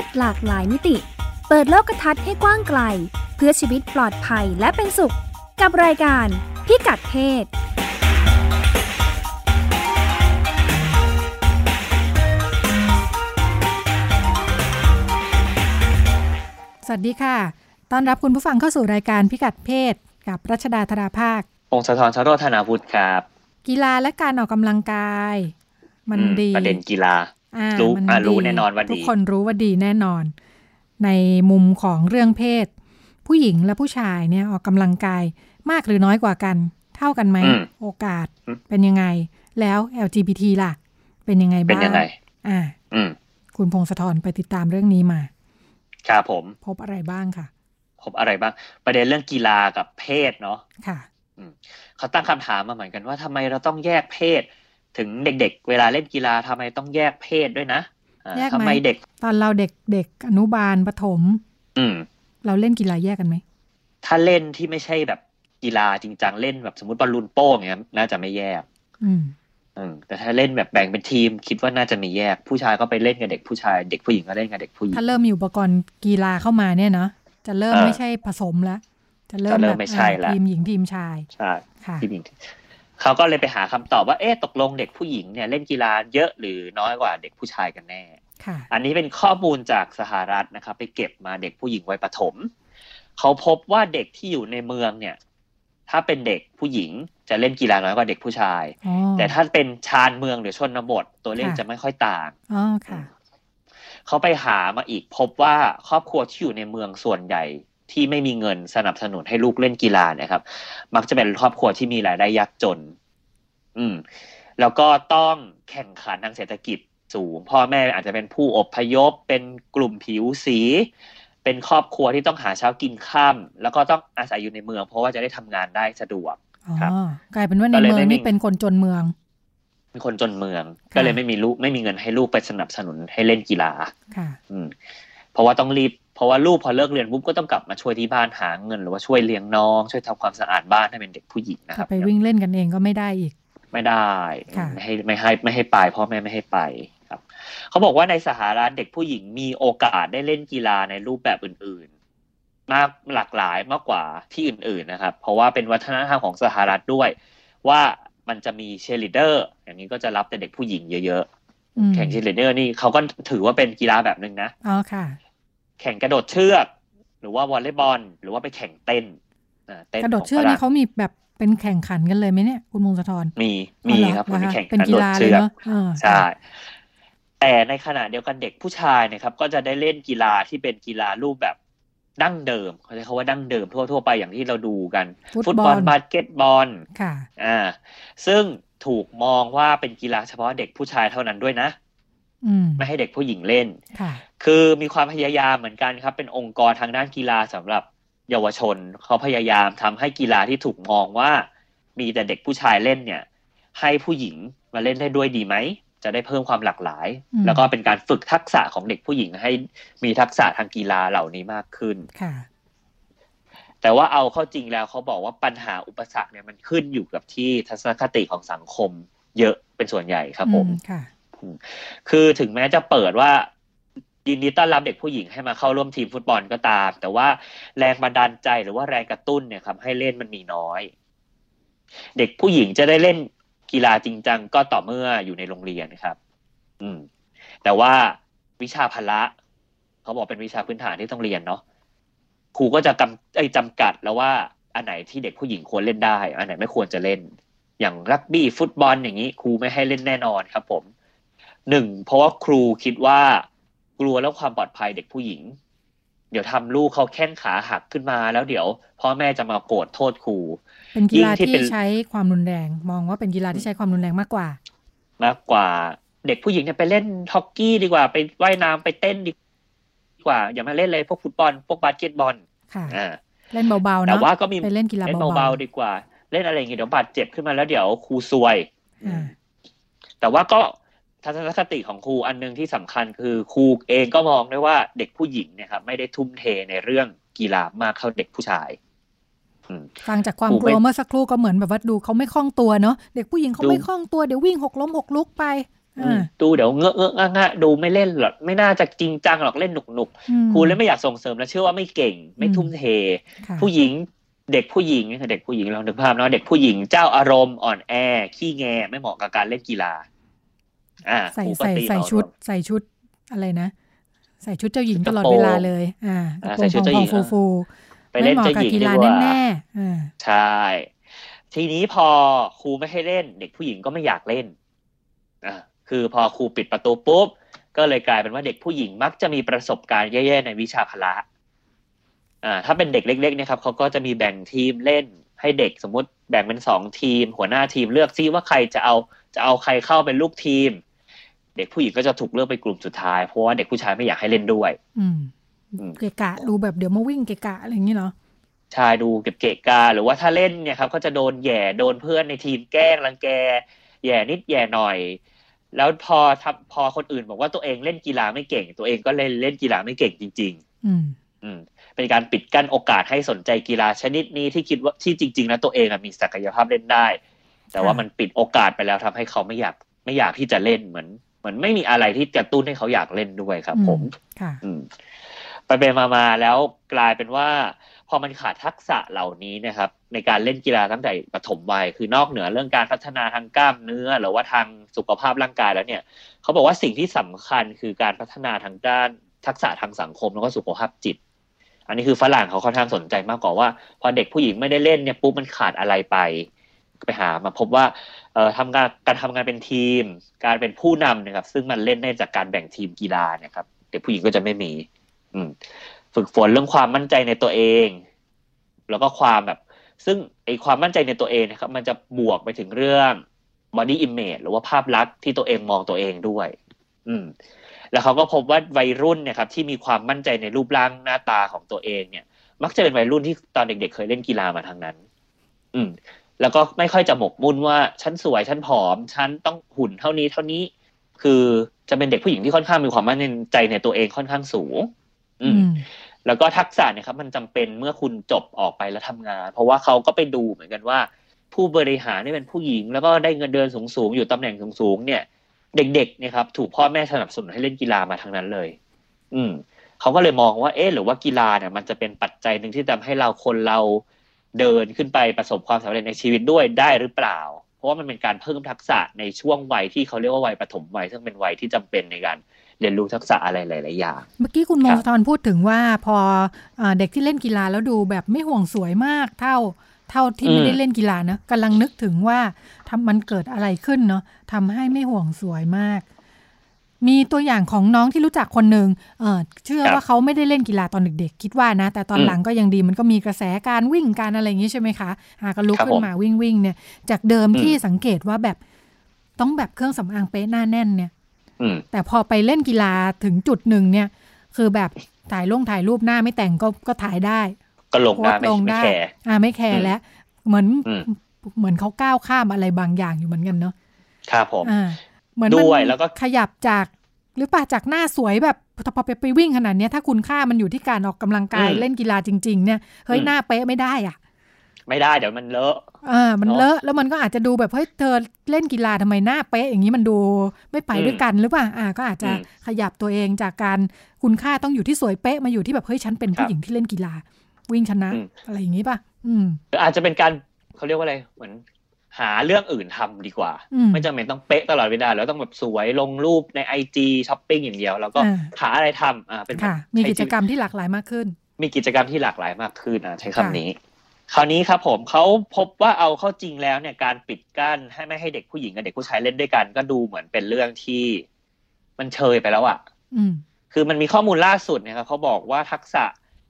ศหลากหลายมิติ เปิดโลกทัศน์ให้กว้างไกล เพื่อชีวิตปลอดภัยและเป็นสุข กับรายการพิกัดเพศสวัสดีค่ะ ต้อนรับคุณผู้ฟังเข้าสู่รายการพิกัดเพศ กับรัชดาธราภาค องค์สะทรชโรธนาวุฒิครับ กีฬาและการออกกำลังกาย มันอืดี ประเด็นกีฬาอ่า รู้มันอ่าดีรู้แน่นอนว่าดี ทุกคนรู้ว่าดีแน่นอน ในมุมของเรื่องเพศ ผู้หญิงและผู้ชายเนี่ยออกกำลังกายมากหรือน้อยกว่ากัน เท่ากันไหมอืมโอกาสอืมเป็นยังไง แล้ว LGBT ล่ะ เป็นยังไงเป็นบ้างยังไงอ่าอืมคุณพงศธรไปติดตามเรื่องนี้มาครับผม พบอะไรบ้างค่ะ พบอะไรบ้าง ประเด็นเรื่องกีฬากับเพศเนาะค่ะเขาตั้งคำถามมาเหมือนกันว่าทำไมเราต้องแยกเพศ ถึงเด็ก ๆ เวลาเล่นกีฬาทำไมต้องแยกเพศด้วยนะอ่าแยกไหมทำไมเด็ก ตอนเราเด็กเด็กอนุบาลประถม อืม เราเล่นกีฬาแยกกันไหม ถ้าเล่นที่ไม่ใช่แบบกีฬาจริงจังเล่นแบบสมมติบอลลูนโป้งอย่างเงี้ยน่าจะไม่แยกอืมอืมแต่ถ้าเล่นแบบแบ่งเป็นทีม คิดว่าน่าจะมีแยก ผู้ชายก็ไปเล่นกับเด็กผู้ชาย เด็กผู้หญิงก็เล่นกับเด็กผู้หญิง ถ้าเริ่มมีอุปกรณ์กีฬาเข้ามาเนี่ยเนาะจะเริ่มเออไม่ใช่ผสมแล้วจะเริ่มจะเริ่แบมบไม่ใช่อ่าละทีมหญิงทีมชายใช่ค่ะที่หญิง เขาก็เลยไปหาคำตอบว่าเอ๊ะตกลงเด็กผู้หญิงเนี่ยเล่นกีฬาเยอะหรือน้อยกว่าเด็กผู้ชายกันแน่ค่ะอันนี้เป็นข้อมูลจากสหรัฐนะครับ ไปเก็บมาเด็กผู้หญิงวัยประถม เขาพบว่าเด็กที่อยู่ในเมืองเนี่ย ถ้าเป็นเด็กผู้หญิงจะเล่นกีฬาน้อยกว่าเด็กผู้ชายอ๋อแต่ถ้าเป็นชานเมืองหรือชนบทตัวเลขค่ะจะไม่ค่อยต่างอ๋อค่ะเขาไปหามาอีกพบว่าครอบครัวที่อยู่ในเมืองส่วนใหญ่ ที่ไม่มีเงินสนับสนุนให้ลูกเล่นกีฬาเนะครับ มักจะเป็นครอบครัวที่มีรายได้ยากจน อืม แล้วก็ต้องแข่งขันทางเศรษฐกิจสูง พ่อแม่อาจจะเป็นผู้อพยพ เป็นกลุ่มผิวสี เป็นครอบครัวที่ต้องหาเช้ากินข้ามแล้วก็ต้องอาศัยอยู่ในเมือง เพราะว่าจะได้ทำงานได้สะดวกอ๋อครับกลายเป็นว่าในก็เลยเมืองไม่มีนี่เป็นคนจนเมืองเป็นคนจนเมืองค่ะก็เลยไม่มีลูกไม่มีเงินให้ลูกไปสนับสนุนให้เล่นกีฬาค่ะ อืม เพราะว่าต้องรีบเพราะว่าลูกพอเลิกเรียนปุ๊บก็ต้องกลับมาช่วยที่บ้านหาเงิน หรือว่าช่วยเลี้ยงน้อง ช่วยทำความสะอาดบ้านให้เป็นเด็กผู้หญิงนะคถ้ารับไปวิ่งเล่นกันเองก็ไม่ได้อีก ไม่ได้ค่ะไม่ให้ไม่ให้ไม่ให้ไปพ่อแม่ไม่ให้ไปครับเขาบอกว่าในสหรัฐเด็กผู้หญิงมีโอกาสได้เล่นกีฬาในรูปแบบอื่นๆ มากหลากหลายมากกว่าที่อื่นๆนะครับ เพราะว่าเป็นวัฒนธรรมของสหรัฐด้วย ว่ามันจะมีเชียร์ลีดเดอร์ อย่างนี้ก็จะรับแต่เด็กผู้หญิงเยอะอืมๆ แข่งเชียร์ลีดเดอร์นี่เขาก็ถือว่าเป็นกีฬาแบบหนึ่งนะอ๋อค่ะ แข่งกระโดดเชือก หรือว่าวอลเลย์บอล หรือว่าไปแข่งเต้นอ่าเต้นกระโดดเชือกฝรั่นี่เขามีแบบเป็นแข่งขันกันเลยไหมเนี่ยคุณมงคลธรรมมีอ๋อเหรอครับเหรอคะมีแข่งเป็นกีฬาเลเชือกเนาะเออใช่แต่ในขณะเดียวกันเด็กผู้ชายนะครับ ก็จะได้เล่นกีฬาที่เป็นกีฬารูปแบบดั้งเดิมเขาใช้คำว่าดั้งเดิมทั่ว ๆ ไปอย่างที่เราดูกัน ฟุตบอลบาสเกตบอลค่ะอ่าซึ่ง ถูกมองว่าเป็นกีฬาเฉพาะเด็กผู้ชายเท่านั้นด้วยนะอืมไม่ให้เด็กผู้หญิงเล่นค่ะคือมีความพยายามเหมือนกันครับ เป็นองค์กรทางด้านกีฬาสำหรับเยาวชน เขาพยายามทำให้กีฬาที่ถูกมองว่า มีแต่เด็กผู้ชายเล่นเนี่ย ให้ผู้หญิงมาเล่นได้ด้วยดีไหมจะได้เพิ่มความหลากหลายอืมแล้วก็เป็นการฝึกทักษะของเด็กผู้หญิงให้มีทักษะทางกีฬาเหล่านี้มากขึ้นค่ะ แต่ว่าเอาเข้าจริงแล้วเขาบอกว่าปัญหาอุปสรรคเนี่ยมันขึ้นอยู่กับที่ทัศนคติของสังคม เยอะเป็นส่วนใหญ่ครับผมอืค่ะคือถึงแม้จะเปิดว่ายินดีต้อนรับเด็กผู้หญิงให้มาเข้าร่วมทีมฟุตบอลก็ตาม แต่ว่าแรงบันดาลใจหรือว่าแรงกระตุ้นเนี่ยครับให้เล่นมันมีน้อย เด็กผู้หญิงจะได้เล่นกีฬาจริงจังก็ต่อเมื่ออยู่ในโรงเรียนครับ อืม แต่ว่าวิชาพละเขาบอกเป็นวิชาพื้นฐานที่ต้องเรียนเนาะ ครูก็จะกำไอ้จำกัดแล้วว่าอันไหนที่เด็กผู้หญิงควรเล่นได้ อันไหนไม่ควรจะเล่น อย่างรักบี้ฟุตบอลอย่างนี้ครูไม่ให้เล่นแน่นอนครับ ผมหนึ่งเพราะว่าครูคิดว่ากลัวแล้วความปลอดภัยเด็กผู้หญิง เดี๋ยวทำลูกเขาแข้งขาหักขึ้นมาแล้วเดี๋ยวพ่อแม่จะมาโกรธโทษครู เป็นกีฬายิ่งที่ที่เป็นใช้ความรุนแรง มองว่าเป็นกีฬาที่ใช้ความรุนแรงมากกว่า มากกว่า เด็กผู้หญิงเนี่ยไปเล่นฮอกกี้ดีกว่าไปว่ายน้ำไปเต้นดี กว่า อย่ามาเล่นเลยพวกฟุตบอล พวกบาสเกตบอลค่ะอ่าเล่นเบาๆแต่เนาะว่าก็มีไปเล่นกีฬาเล่นเบาๆเบาๆดีกว่า เล่นอะไรอย่างเงี้ยเดี๋ยวบาดเจ็บขึ้นมาแล้วเดี๋ยวครูซวยอ่าแต่ว่าก็ทัศนคติของครูอันหนึ่งที่สำคัญคือครูเองก็มองด้วยว่าเด็กผู้หญิงเนี่ยครับไม่ได้ทุ่มเทในเรื่องกีฬามากเท่าเด็กผู้ชายอืมฟังจากความครูกไม่ลัวเมื่อสักครู่ก็เหมือนแบบว่าดูเขาไม่คล่องตัวเนาะเด็กผู้หญิงเขาดูไม่คล่องตัวเดี๋ยววิ่งหกล้มหกลุกไปอ่า ดูเดี๋ยวเงอะเงอะงะงะดูไม่เล่นหรอกไม่น่าจะจริงจังหรอกเล่นหนุกหนุกอืมๆครูเลยไม่อยากส่งเสริมและเชื่อว่าไม่เก่ง ไม่อืมทุ่มเทค่ะผู้หญิงเด็กผู้หญิงเด็กผู้หญิงลองนึกภาพเนาะเด็กผู้หญิงเจ้าอารมณ์อ่อนแอ ขี้แงไม่เหมาะกับการเล่นกีฬา อ่าใส่ครูก็ใส่ตีใส่เหมารวมชุด ใส่ชุดอะไรนะ ใส่ชุดเจ้าหญิงชุดตลอดกระโปรงเวลาเลย อ่าอ่ากระโปรใส่งชุดเจ้าหญิงฟูฟูไปเล่นไม่หมาะเจ้ากับหญิงกีดีฬากว่าแน่ๆอ่าใช่ ทีนี้พอครูไม่ให้เล่น เด็กผู้หญิงก็ไม่อยากเล่นอ่า คือพอครูปิดประตูปุ๊บ ก็เลยกลายเป็นว่าเด็กผู้หญิงมักจะมีประสบการณ์แย่ๆในวิชาพละอ่าถ้าเป็นเด็กเล็กๆเนี่ยครับเขาก็จะมีแบ่งทีมเล่นให้เด็กสมมติแบ่งเป็นสองทีม หัวหน้าทีมเลือกซิว่าใครจะเอาจะเอาใครเข้าเป็นลูกทีม เด็กผู้หญิงก็จะถูกเลือกไปกลุ่มสุดท้าย เพราะว่าเด็กผู้ชายไม่อยากให้เล่นด้วย อืมอืมเกะกะดูแบบเดี๋ยวมาวิ่งเกะกะอะไรอย่างนี้เหรอชายดูเก็บเกะกาหรือว่าถ้าเล่นเนี่ยครับก็จะโดนแหย่โดนเพื่อนในทีมแกล้งรังแกแหย่นิดแหย่หน่อย แล้วพอทำพอคนอื่นบอกว่าตัวเองเล่นกีฬาไม่เก่ง ตัวเองก็เล่นเล่นกีฬาไม่เก่งจริงอืมๆอืมเป็นการปิดกั้นโอกาสให้สนใจกีฬาชนิดนี้ที่คิดว่าที่จริง ๆ แล้วตัวเองอะมีศักยภาพเล่นได้ แต่ว่าค่ะมันปิดโอกาสไปแล้วทำให้เขาไม่อยากไม่อยากที่จะเล่นเหมือนเหมือนไม่มีอะไรที่กระตุ้นให้เขาอยากเล่นด้วยครับ ผม ค่ะ อืมไปไปมามาแล้วกลายเป็นว่า พอมันขาดทักษะเหล่านี้นะครับ ในการเล่นกีฬาตั้งแต่ปฐมวัยคือนอกเหนือเรื่องการพัฒนาทางกล้ามเนื้อ หรือว่าทางสุขภาพร่างกายแล้วเนี่ยเขาบอกว่าสิ่งที่สำคัญคือการพัฒนาทางด้านทักษะทางสังคมแล้วก็สุขภาพจิต อันนี้คือฝรั่งเขาค่อนข้างสนใจมากกว่าว่า พอเด็กผู้หญิงไม่ได้เล่นเนี่ยปุ๊บมันขาดอะไรไป ไปหามาพบว่าเอ่อทำงานการทำงานเป็นทีม การเป็นผู้นำนะครับ ซึ่งมันเล่นได้จากการแบ่งทีมกีฬาเนี่ยครับเด็กผู้หญิงก็จะไม่มี อืม ฝึกฝนเรื่องความมั่นใจในตัวเอง แล้วก็ความแบบ ซึ่งไอความมั่นใจในตัวเองนะครับ มันจะบวกไปถึงเรื่อง body image หรือว่าภาพลักษณ์ที่ตัวเองมองตัวเองด้วย อืม แล้วเขาก็พบว่าวัยรุ่นเนี่ยครับ ที่มีความมั่นใจในรูปร่างหน้าตาของตัวเองเนี่ย มักจะเป็นวัยรุ่นที่ตอนเด็กๆ เคยเล่นกีฬามาทางนั้น อืม แล้วก็ไม่ค่อยจะหมกมุ่นว่าฉันสวยฉันผอมฉันต้องหุ่นเท่านี้เท่านี้ คือจะเป็นเด็กผู้หญิงที่ค่อนข้างมีความมั่นใจในตัวเองค่อนข้างสูง อือืมม แล้วก็ทักษะเนี่ยครับมันจำเป็นเมื่อคุณจบออกไปแล้วทำงาน เพราะว่าเขาก็ไปดูเหมือนกันว่า ผู้บริหารที่เป็นผู้หญิง แล้วก็ได้เงินเดือนสูงๆอยู่ตำแหน่งสูงๆเนี่ย เด็กๆเนี่ยครับถูกพ่อแม่สนับสนุนให้เล่นกีฬามาทางนั้นเลย อืมเขาก็เลยมองว่าเอ๊ะหรือว่ากีฬาเนี่ยมันจะเป็นปัจจัยหนึ่งที่ทำให้เราคนเราเดินขึ้นไปประสบความสำเร็จในชีวิตด้วยได้หรือเปล่า เพราะว่ามันเป็นการเพิ่มทักษะในช่วงวัยที่เขาเรียกว่าวัยปฐมวัยซึ่งเป็นวัยที่จำเป็นในการเรียนรู้ทักษะอะไรหลาย ๆ อย่าง เมื่อกี้คุณโมครับทอนพูดถึงว่าพอเอ่อเด็กที่เล่นกีฬาแล้วดูแบบไม่ห่วงสวยมากเท่าเท่าที่ไม่ได้เล่นกีฬานะกำลังนึกถึงว่าทำมันเกิดอะไรขึ้นเนาะทำให้ไม่ห่วงสวยมาก มีตัวอย่างของน้องที่รู้จักคนหนึ่งเออเชื่อครับว่าเขาไม่ได้เล่นกีฬาตอนเด็ก ๆ คิดว่านะ แต่ตอนอืมหลังก็ยังดีมันก็มีกระแสการวิ่งการอะไรอย่างนี้ใช่ไหมคะหาก็ลุกครับขึ้นมาวิ่งวิ่งเนี่ย จากเดิมอืมที่สังเกตว่าแบบต้องแบบเครื่องสำอางเป๊ะหน้าแน่นเนี่ยอืม แต่พอไปเล่นกีฬาถึงจุดหนึ่งเนี่ย คือแบบถ่ายลงถ่ายรูปหน้าไม่แต่งก็ก็ถ่ายได้ ก็ลงโพได้สต์ไม่ลงไม่ได้แคร์อ่าไม่แคอืร์มแล้ว เหมือนอืมเหมือนเขาก้าวข้ามอะไรบางอย่างอยู่เหมือนกันเนาะครับผมอ่าเหมือนมันด้วยแล้วก็ขยับจากหรือป่ะจากหน้าสวยแบบพอไปไปวิ่งขนาดเนี้ยถ้าคุณค่ามันอยู่ที่การออกกำลังกายอืมเล่นกีฬาจริง ๆ เนี่ยเฮ้ยอืมหน้าเป๊ะไม่ได้อะ ไม่ได้เดี๋ยวมันเลอะอ่ามันเนอะเลอะแล้วมันก็อาจจะดูแบบเฮ้ยเธอเล่นกีฬาทำไมหน้าเป๊ะอย่างนี้มันดูไม่ไปอืมด้วยกันหรือเปล่าอ่าก็อาจจะอืมขยับตัวเองจากการคุณค่าต้องอยู่ที่สวยเป๊ะมาอยู่ที่แบบเฮ้ยฉันเป็นครัผู้บหญิงที่เล่นกีฬา วิ่งชนะอืมอะไรอย่างนี้ป่ะอืมหรืออาจจะเป็นการเขาเรียกว่าอะไรเหมือนหาเรื่องอื่นทำดีกว่าอืมไม่จำเป็นต้องเป๊ะตลอดเวลาแล้วต้องแบบสวยลงรูปในไอจีช้อปปิ้งอย่างเดียว แล้วก็อ่าหาอะไรทำอ่าเป็นแบบค่ะมีใช้กิจชีวิตกรรมที่หลากหลายมากขึ้น มีกิจกรรมที่หลากหลายมากขึ้นอะใช้คำค่ะนี้ คราวนี้ครับผมเขาพบว่าเอาเข้าจริงแล้วเนี่ยการปิดกั้นให้ไม่ให้เด็กผู้หญิงกับเด็กผู้ชายเล่นด้วยกัน ก็ดูเหมือนเป็นเรื่องที่มันเชยไปแล้วอะอืมคือมันมีข้อมูลล่าสุดเนี่ยครับเขาบอกว่าทักษะ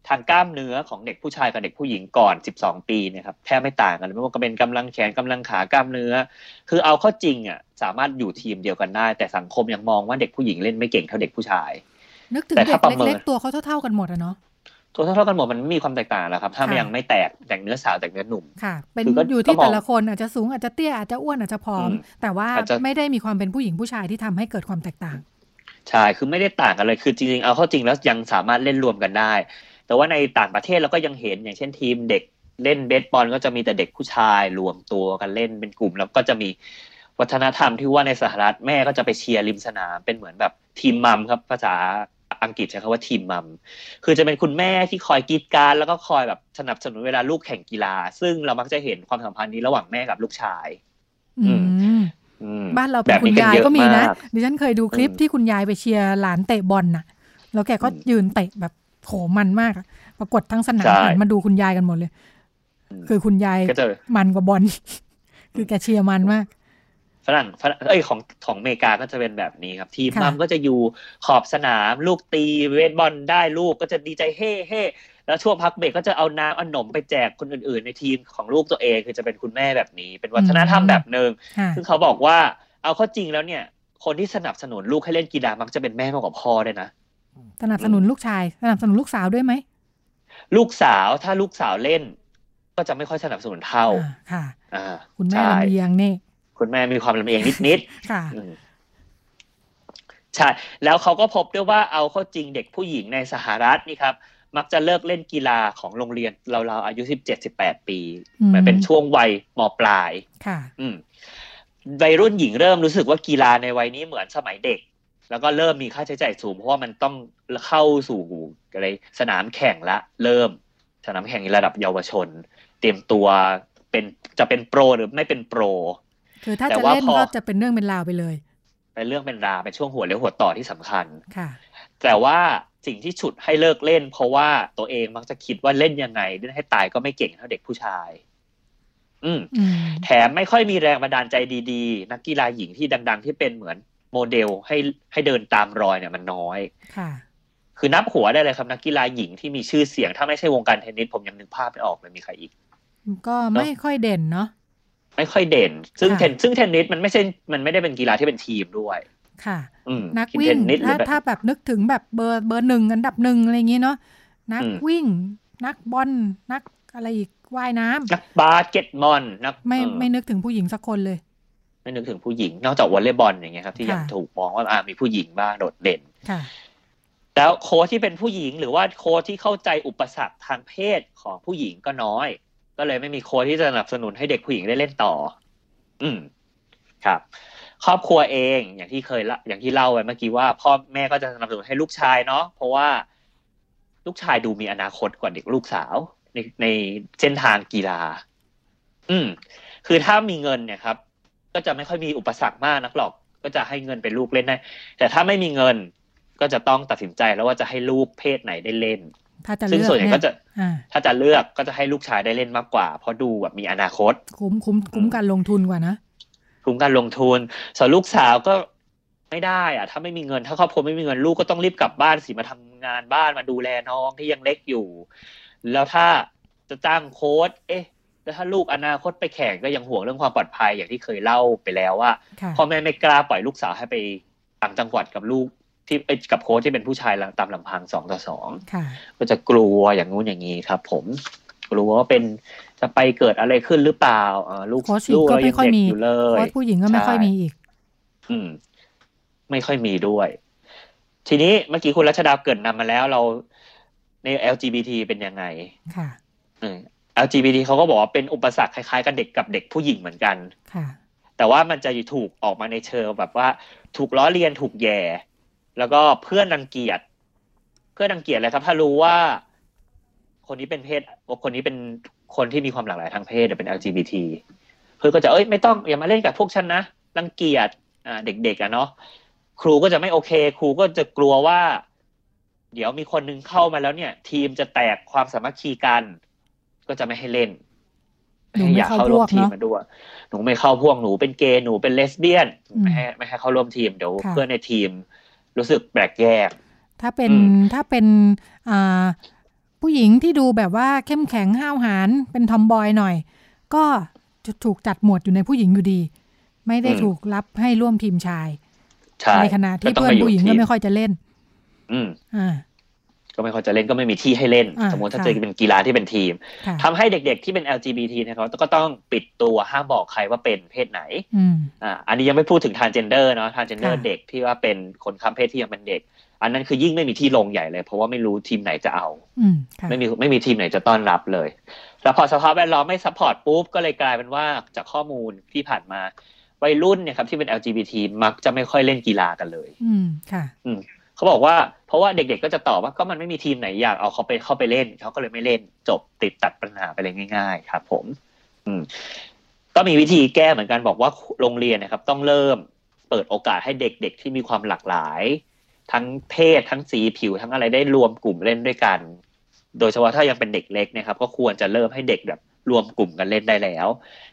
ทางกล้ามเนื้อของเด็กผู้ชายกับเด็กผู้หญิงก่อน 12 ปีเนะครับแทบไม่ต่างกันเลยไม่ว่าจะเป็นกำลังแขนกำลังขากล้ามเนื้อ คือเอาเข้าจริงอะสามารถอยู่ทีมเดียวกันได้ แต่สังคมยังมองว่าเด็กผู้หญิงเล่นไม่เก่งเท่าเด็กผู้ชาย นึกถึงแต่เด็ถ้ากประเมินเล็กๆตัวเขาเท่าๆกันหมดอะเนาะ ตัวเท่าๆกันหมดมันไม่มีความแตกต่างแล้วครับ ถ้าค่ะยังไม่แตกแตกเนื้อสาวแตกเนื้อหนุ่มค่ะ เป็นคือก็อยู่ที่ก็มองแต่ละคนอาจจะสูงอาจจะเตี้ยอาจจะอ้วนอาจจะผอมอืมแต่ว่าอาจจะไม่ได้มีความเป็นผู้หญิงผู้ชายที่ทำให้เกิดความแตกต่างใช่คือไม่ได้ต่างกันเลยคือจริงๆเอาเข้าจริงแล้วยังสามารถเล่นรวมกันได้ แต่ว่าในต่างประเทศเราก็ยังเห็นอย่างเช่นทีมเด็กเล่นเบสบอลก็จะมีแต่เด็กผู้ชายรวมตัวกันเล่นเป็นกลุ่ม แล้วก็จะมีวัฒนธรรมที่ว่าในสหรัฐแม่ก็จะไปเชียร์ริมสนามเป็นเหมือนแบบทีมมัมครับภาษา อังกฤษใช้คำว่าทีมมัมคือจะเป็นคุณแม่ที่คอยกีดการแล้วก็คอยแบบสนับสนุนเวลาลูกแข่งกีฬา ซึ่งเรามักจะเห็นความสัมพันธ์นี้ระหว่างแม่กับลูกชาย อืมอืมบ้านเราเป็นแบบคุนี้ณกันยายเยอะก็มีนะมากดิฉันเคยดูคลิปอืมที่คุณยายไปเชียร์หลานเตะบอลน่ะ แล้วแกก็อืมยืนเตะแบบโหมันมากอะปรากฏทั้งสนามใช่หันมาดูคุณยายกันหมดเลยอืมคือคุณยายก็จะมันกว่าบอลคือแกเชียร์มันมาก ฝรั่งฝรั่งเอ้ยของของอเมริกาก็จะเป็นแบบนี้ครับ ทีมค่ะมัมก็จะอยู่ขอบสนามลูกตีเวทบอลได้ลูกก็จะดีใจเฮ่เฮ่แล้วช่วงพักเบรกก็จะเอาน้ำเอาหนมไปแจกคนอื่น ๆ ในทีมของลูกตัวเองคือจะเป็นคุณแม่แบบนี้ เป็นวัฒนธรรมแบบหนึ่งค่ะซึ่งเขาบอกว่าเอาเข้อจริงแล้วเนี่ย คนที่สนับสนุนลูกให้เล่นกีฬามักจะเป็นแม่มากกว่าพ่อด้วยนะสนับสนุนลูกชาย สนับสนุนลูกสาวด้วยไหมลูกสาวถ้าลูกสาวเล่น ก็จะไม่ค่อยสนับสนุนเท่าอ่าค่ะอ่าคุณแม่ใช่ลำเอียงนี่ คุณแม่มีความลำเอียงนิดๆค่ะอืมใช่ แล้วเขาก็พบด้วยว่าเอาเข้าจริงเด็กผู้หญิงในสหรัฐนี่ครับ มักจะเลิกเล่นกีฬาของโรงเรียนเราๆอายุสิบเจ็ดสิบแปดปีอืมมันเป็นช่วงวัยมปลายค่ะ อืมวัยรุ่นหญิงเริ่มรู้สึกว่ากีฬาในวัยนี้เหมือนสมัยเด็ก แล้วก็เริ่มมีค่าใช้จ่ายสูง เพราะว่ามันต้องเข้าสู่อะไรสนามแข่งละ เริ่มสนามแข่งในระดับเยาวชน เตรียมตัวเป็นจะเป็นโปรหรือไม่เป็นโปร คือถ้าแต่จะว่าเล่นพอก็จะเป็นเรื่องเป็นราวไปเลย เป็นเรื่องเป็นราวเป็นช่วงหัวเลี้ยวหัวต่อที่สำคัญค่ะ แต่ว่าสิ่งที่ฉุดให้เลิกเล่น เพราะว่าตัวเองมักจะคิดว่าเล่นยังไงเล่นให้ตายก็ไม่เก่งเท่าเด็กผู้ชายอืมอืมแถมไม่ค่อยมีแรงบันดาลใจดีๆ นักกีฬาหญิงที่ดัง ๆ ที่เป็นเหมือนโมเดลให้ให้เดินตามรอยเนี่ยมันน้อย ค่ะ คือนับหัวได้เลยครับนักกีฬาหญิงที่มีชื่อเสียง ถ้าไม่ใช่วงการเทนนิสผมยังนึกภาพไม่ออกเลยมีใครอีก ก็ไม่ค่อยเด่นเนาะ ไม่ค่อยเด่น ซึ่งค่ะเทนซึ่งเทนนิสมันไม่ใช่มันไม่ได้เป็นกีฬาที่เป็นทีมด้วยค่ะอืมนักวิ่งนักเทนนิสหรืถ้าแบบถ้าแบบนึกถึงแบบเบอร์เบอร์หนึ่งอันดับหนึ่งอะไรอย่างงี้เนาะนักอืมวิ่ง นักบอลนักอะไรอีกว่ายน้ำนักบาสเกตบอลนักไม่เออไม่นึกถึงผู้หญิงสักคนเลย ไม่นึกถึงผู้หญิง นอกจากวอลเลย์บอลอย่างเงี้ยครับ ที่ค่ะยังถูกมองว่าอ่ามีผู้หญิงบ้างโดดเด่นค่ะแล้วโค้ชที่เป็นผู้หญิงหรือว่าโค้ชที่เข้าใจอุปสรรคทางเพศของผู้หญิงก็น้อย ก็เลยไม่มีโค้ชที่จะสนับสนุนให้เด็กผู้หญิงได้เล่นต่อ อืม ครับ ครอบครัวเองอย่างที่เคยละอย่างที่เล่าไปเมื่อกี้ว่า พ่อแม่ก็จะสนับสนุนให้ลูกชายเนาะเพราะว่าลูกชายดูมีอนาคตกว่าเด็กลูกสาว ในในเส้นทางกีฬา อืม คือถ้ามีเงินเนี่ยครับ ก็จะไม่ค่อยมีอุปสรรคมากนักหรอก ก็จะให้เงินเป็นลูกเล่นได้ แต่ถ้าไม่มีเงินก็จะต้องตัดสินใจแล้วว่าจะให้ลูกเพศไหนได้เล่น ถ้าจะซึ่งเลือกส่วนใหญ่เนี่ยก็จะอ่าถ้าจะเลือกก็จะให้ลูกชายได้เล่นมากกว่า เพราะดูแบบมีอนาคต คุ้มคุ้มคุ้มการลงทุนกว่านะคุ้มการลงทุนส่วนลูกสาวก็ไม่ได้อะถ้าไม่มีเงิน ถ้าครอบครัวไม่มีเงินลูกก็ต้องรีบกลับบ้านสิมาทำงานบ้านมาดูแลน้องที่ยังเล็กอยู่ แล้วถ้าจะจ้างโค้ชเอ๊ะแล้วถ้าลูกอนาคตไปแข่งก็ยังห่วงเรื่องความปลอดภัยอย่างที่เคยเล่าไปแล้วว่าค่ะพ่อแม่ไม่กล้าปล่อยลูกสาวให้ไปต่างจังหวัดกับลูก ที่เอ้ยกับโค้ชที่เป็นผู้ชายตามลำพังสองต่อสองค่ะก็จะกลัวอย่างงู้นอย่างนี้ครับ ผมกลัวว่าเป็นจะไปเกิดอะไรขึ้นหรือเปล่าเออลูกโค้ชหญิงลูกก็เราไม่ยังค่อยเด็กมีอยู่เลยโค้ชผู้หญิงก็ไม่ค่อยใช่มีอีก อืม ไม่ค่อยมีด้วย ทีนี้เมื่อกี้คุณรัชดาเกริดนำมาแล้วเราใน LGBT เป็นยังไง ค่ะอืม LGBT เขาก็บอกว่าเป็นอุปสรรคคล้ายๆ กับเด็กกับเด็กผู้หญิงเหมือนกัน ค่ะ แต่ว่ามันจะถูกออกมาในเชิงแบบว่า ถูกล้อเลียนถูกแย่ แล้วก็เพื่อนรังเกียจเพื่อนรังเกียจเลยครับ ถ้ารู้ว่า คนนี้เป็นเพศคนนี้เป็นคนที่มีความหลากหลายทางเพศหรือเป็น LGBT เพื่อนก็จะเอ้ยไม่ต้องอย่ามาเล่นกับพวกฉันนะรังเกียจอ่าเด็กๆอะเนาะครูก็จะไม่โอเค ครูก็จะกลัวว่า เดี๋ยวมีคนนึงเข้ามาแล้วเนี่ย ทีมจะแตกความสามัคคีกัน ก็จะไม่ให้เล่นหนูไม่อยากเข้าเข้าร่วมพวกทีมเนอะมาด้วย หนูไม่เข้าพวกหนูเป็นเกย์หนูเป็นเลสเบี้ยนอืมไม่ให้ไม่ให้เข้าร่วมทีมเดี๋ยวค่ะเพื่อนในทีม รู้สึกแปลกแยก ถ้าเป็นอืมถ้าเป็นอ่าผู้หญิงที่ดูแบบว่าเข้มแข็งห้าวหาญเป็นทอมบอยหน่อย ก็จะถูกจัดหมวดอยู่ในผู้หญิงอยู่ดี ไม่ได้ถูกรับให้ร่วมทีมชายใช่ในขณะที่ก็ต้เพื่อนมายู่ผู้หญิงก็ทีไม่ค่อยจะเล่น อืมอ่า ก็ไม่ค่อยจะเล่นก็ไม่มีที่ให้เล่นอ่าสมมติถ้าค่ะเจอเป็นกีฬาที่เป็นทีมค่ะทำให้เด็กๆที่เป็น LGBT เนะครับก็ต้องปิดตัวห้ามบอกใครว่าเป็นเพศไหนอืมอ่าอันนี้ยังไม่พูดถึง transgender เนาะ transgender ค่ะเด็กที่ว่าเป็นคนข้ามเพศที่ยังเป็นเด็ก อันนั้นคือยิ่งไม่มีที่ลงใหญ่เลย เพราะว่าไม่รู้ทีมไหนจะเอาอืมค่ะไม่มีไม่มีทีมไหนจะต้อนรับเลยแล้วพอสภาพแวดล้อมไม่ support ปุ๊บก็เลยกลายเป็นว่าจากข้อมูลที่ผ่านมาวัยรุ่นเนี่ยครับที่เป็น LGBT มักจะไม่ค่อยเล่นกีฬากันเลย อืมค่ะอืม เขาบอกว่าเพราะว่าเด็กๆก็จะตอบว่าก็มันไม่มีทีมไหนอยากเอาเขาไปเข้าไปเล่นเขาก็เลยไม่เล่นจบติดตัดปัญหาไปเลยง่าย ๆ ครับ ผม อืม ก็มีวิธีแก้เหมือนกันบอกว่าโรงเรียนนะครับ ต้องเริ่มเปิดโอกาสให้เด็กๆที่มีความหลากหลาย ทั้งเพศทั้งสีผิว ทั้งอะไรได้รวมกลุ่มเล่นด้วยกัน โดยเฉพาะถ้ายังเป็นเด็กเล็กนะครับ ก็ควรจะเริ่มให้เด็กแบบรวมกลุ่มกันเล่นได้แล้ว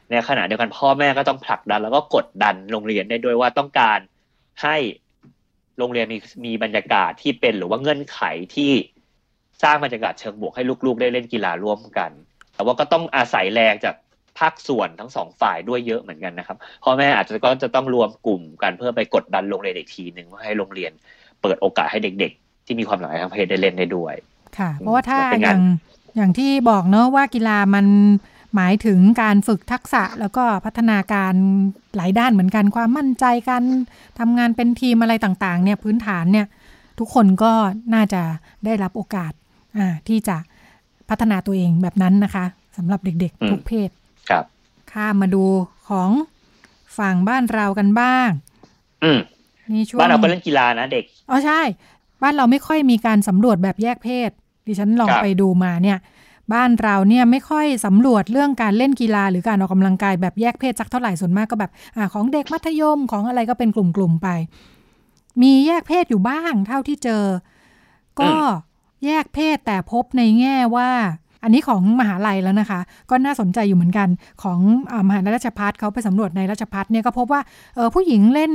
ในขณะเดียวกันพ่อแม่ก็ต้องผลักดัน แล้วก็กดดันโรงเรียนได้ด้วยว่าต้องการให้ โรงเรียนมีมีบรรยากาศที่เป็นหรือว่าเงื่อนไขที่สร้างบรรยากาศเชิงบวกให้ลูกๆ ได้เล่นกีฬาร่วมกัน แต่ว่าก็ต้องอาศัยแรงจากภาคส่วนทั้งสองฝ่ายด้วยเยอะเหมือนกันนะครับพ่อแม่อาจจะก็จะต้องรวมกลุ่มกันเพื่อไปกดดันโรงเรียนอีกทีหนึ่งว่าให้โรงเรียนเปิดโอกาสให้เด็ก ๆ ที่มีความหลากหลายทางเพศได้เล่นได้ด้วย ค่ะ เพราะว่าถ้าเป็นานองย่างอย่างที่บอกเนอะว่ากีฬามัน หมายถึงการฝึกทักษะแล้วก็พัฒนาการหลายด้านเหมือนกันความมั่นใจการทำงานเป็นทีมอะไรต่างๆเนี่ยพื้นฐานเนี่ยทุกคนก็น่าจะได้รับโอกาสอ่าที่จะพัฒนาตัวเองแบบนั้นนะคะสำหรับเด็กอืมๆทุกเพศครับข้ามมาดูของฝั่งบ้านเรากันบ้าง อืมนี่ช่วงบ้านเราก็เล่นกีฬานะเด็กอ๋อใช่ บ้านเราไม่ค่อยมีการสำรวจแบบแยกเพศ ดิฉันลองครับไปดูมาเนี่ย บ้านเราเนี่ยไม่ค่อยสำรวจเรื่องการเล่นกีฬาหรือการออกกำลังกายแบบแยกเพศสักเท่าไหร่ส่วนมากก็แบบอ่าของเด็กมัธยมของอะไรก็เป็นกลุ่มๆไป มีแยกเพศอยู่บ้างเท่าที่เจอ ก็แยกเพศแต่พบในแง่ว่า อันนี้ของมหาลัยแล้วนะคะ ก็น่าสนใจอยู่เหมือนกันของอ่ามหาลัยราชภัฏเขาไปสำรวจในราชภัฏเนี่ยก็พบว่าเออผู้หญิงเล่น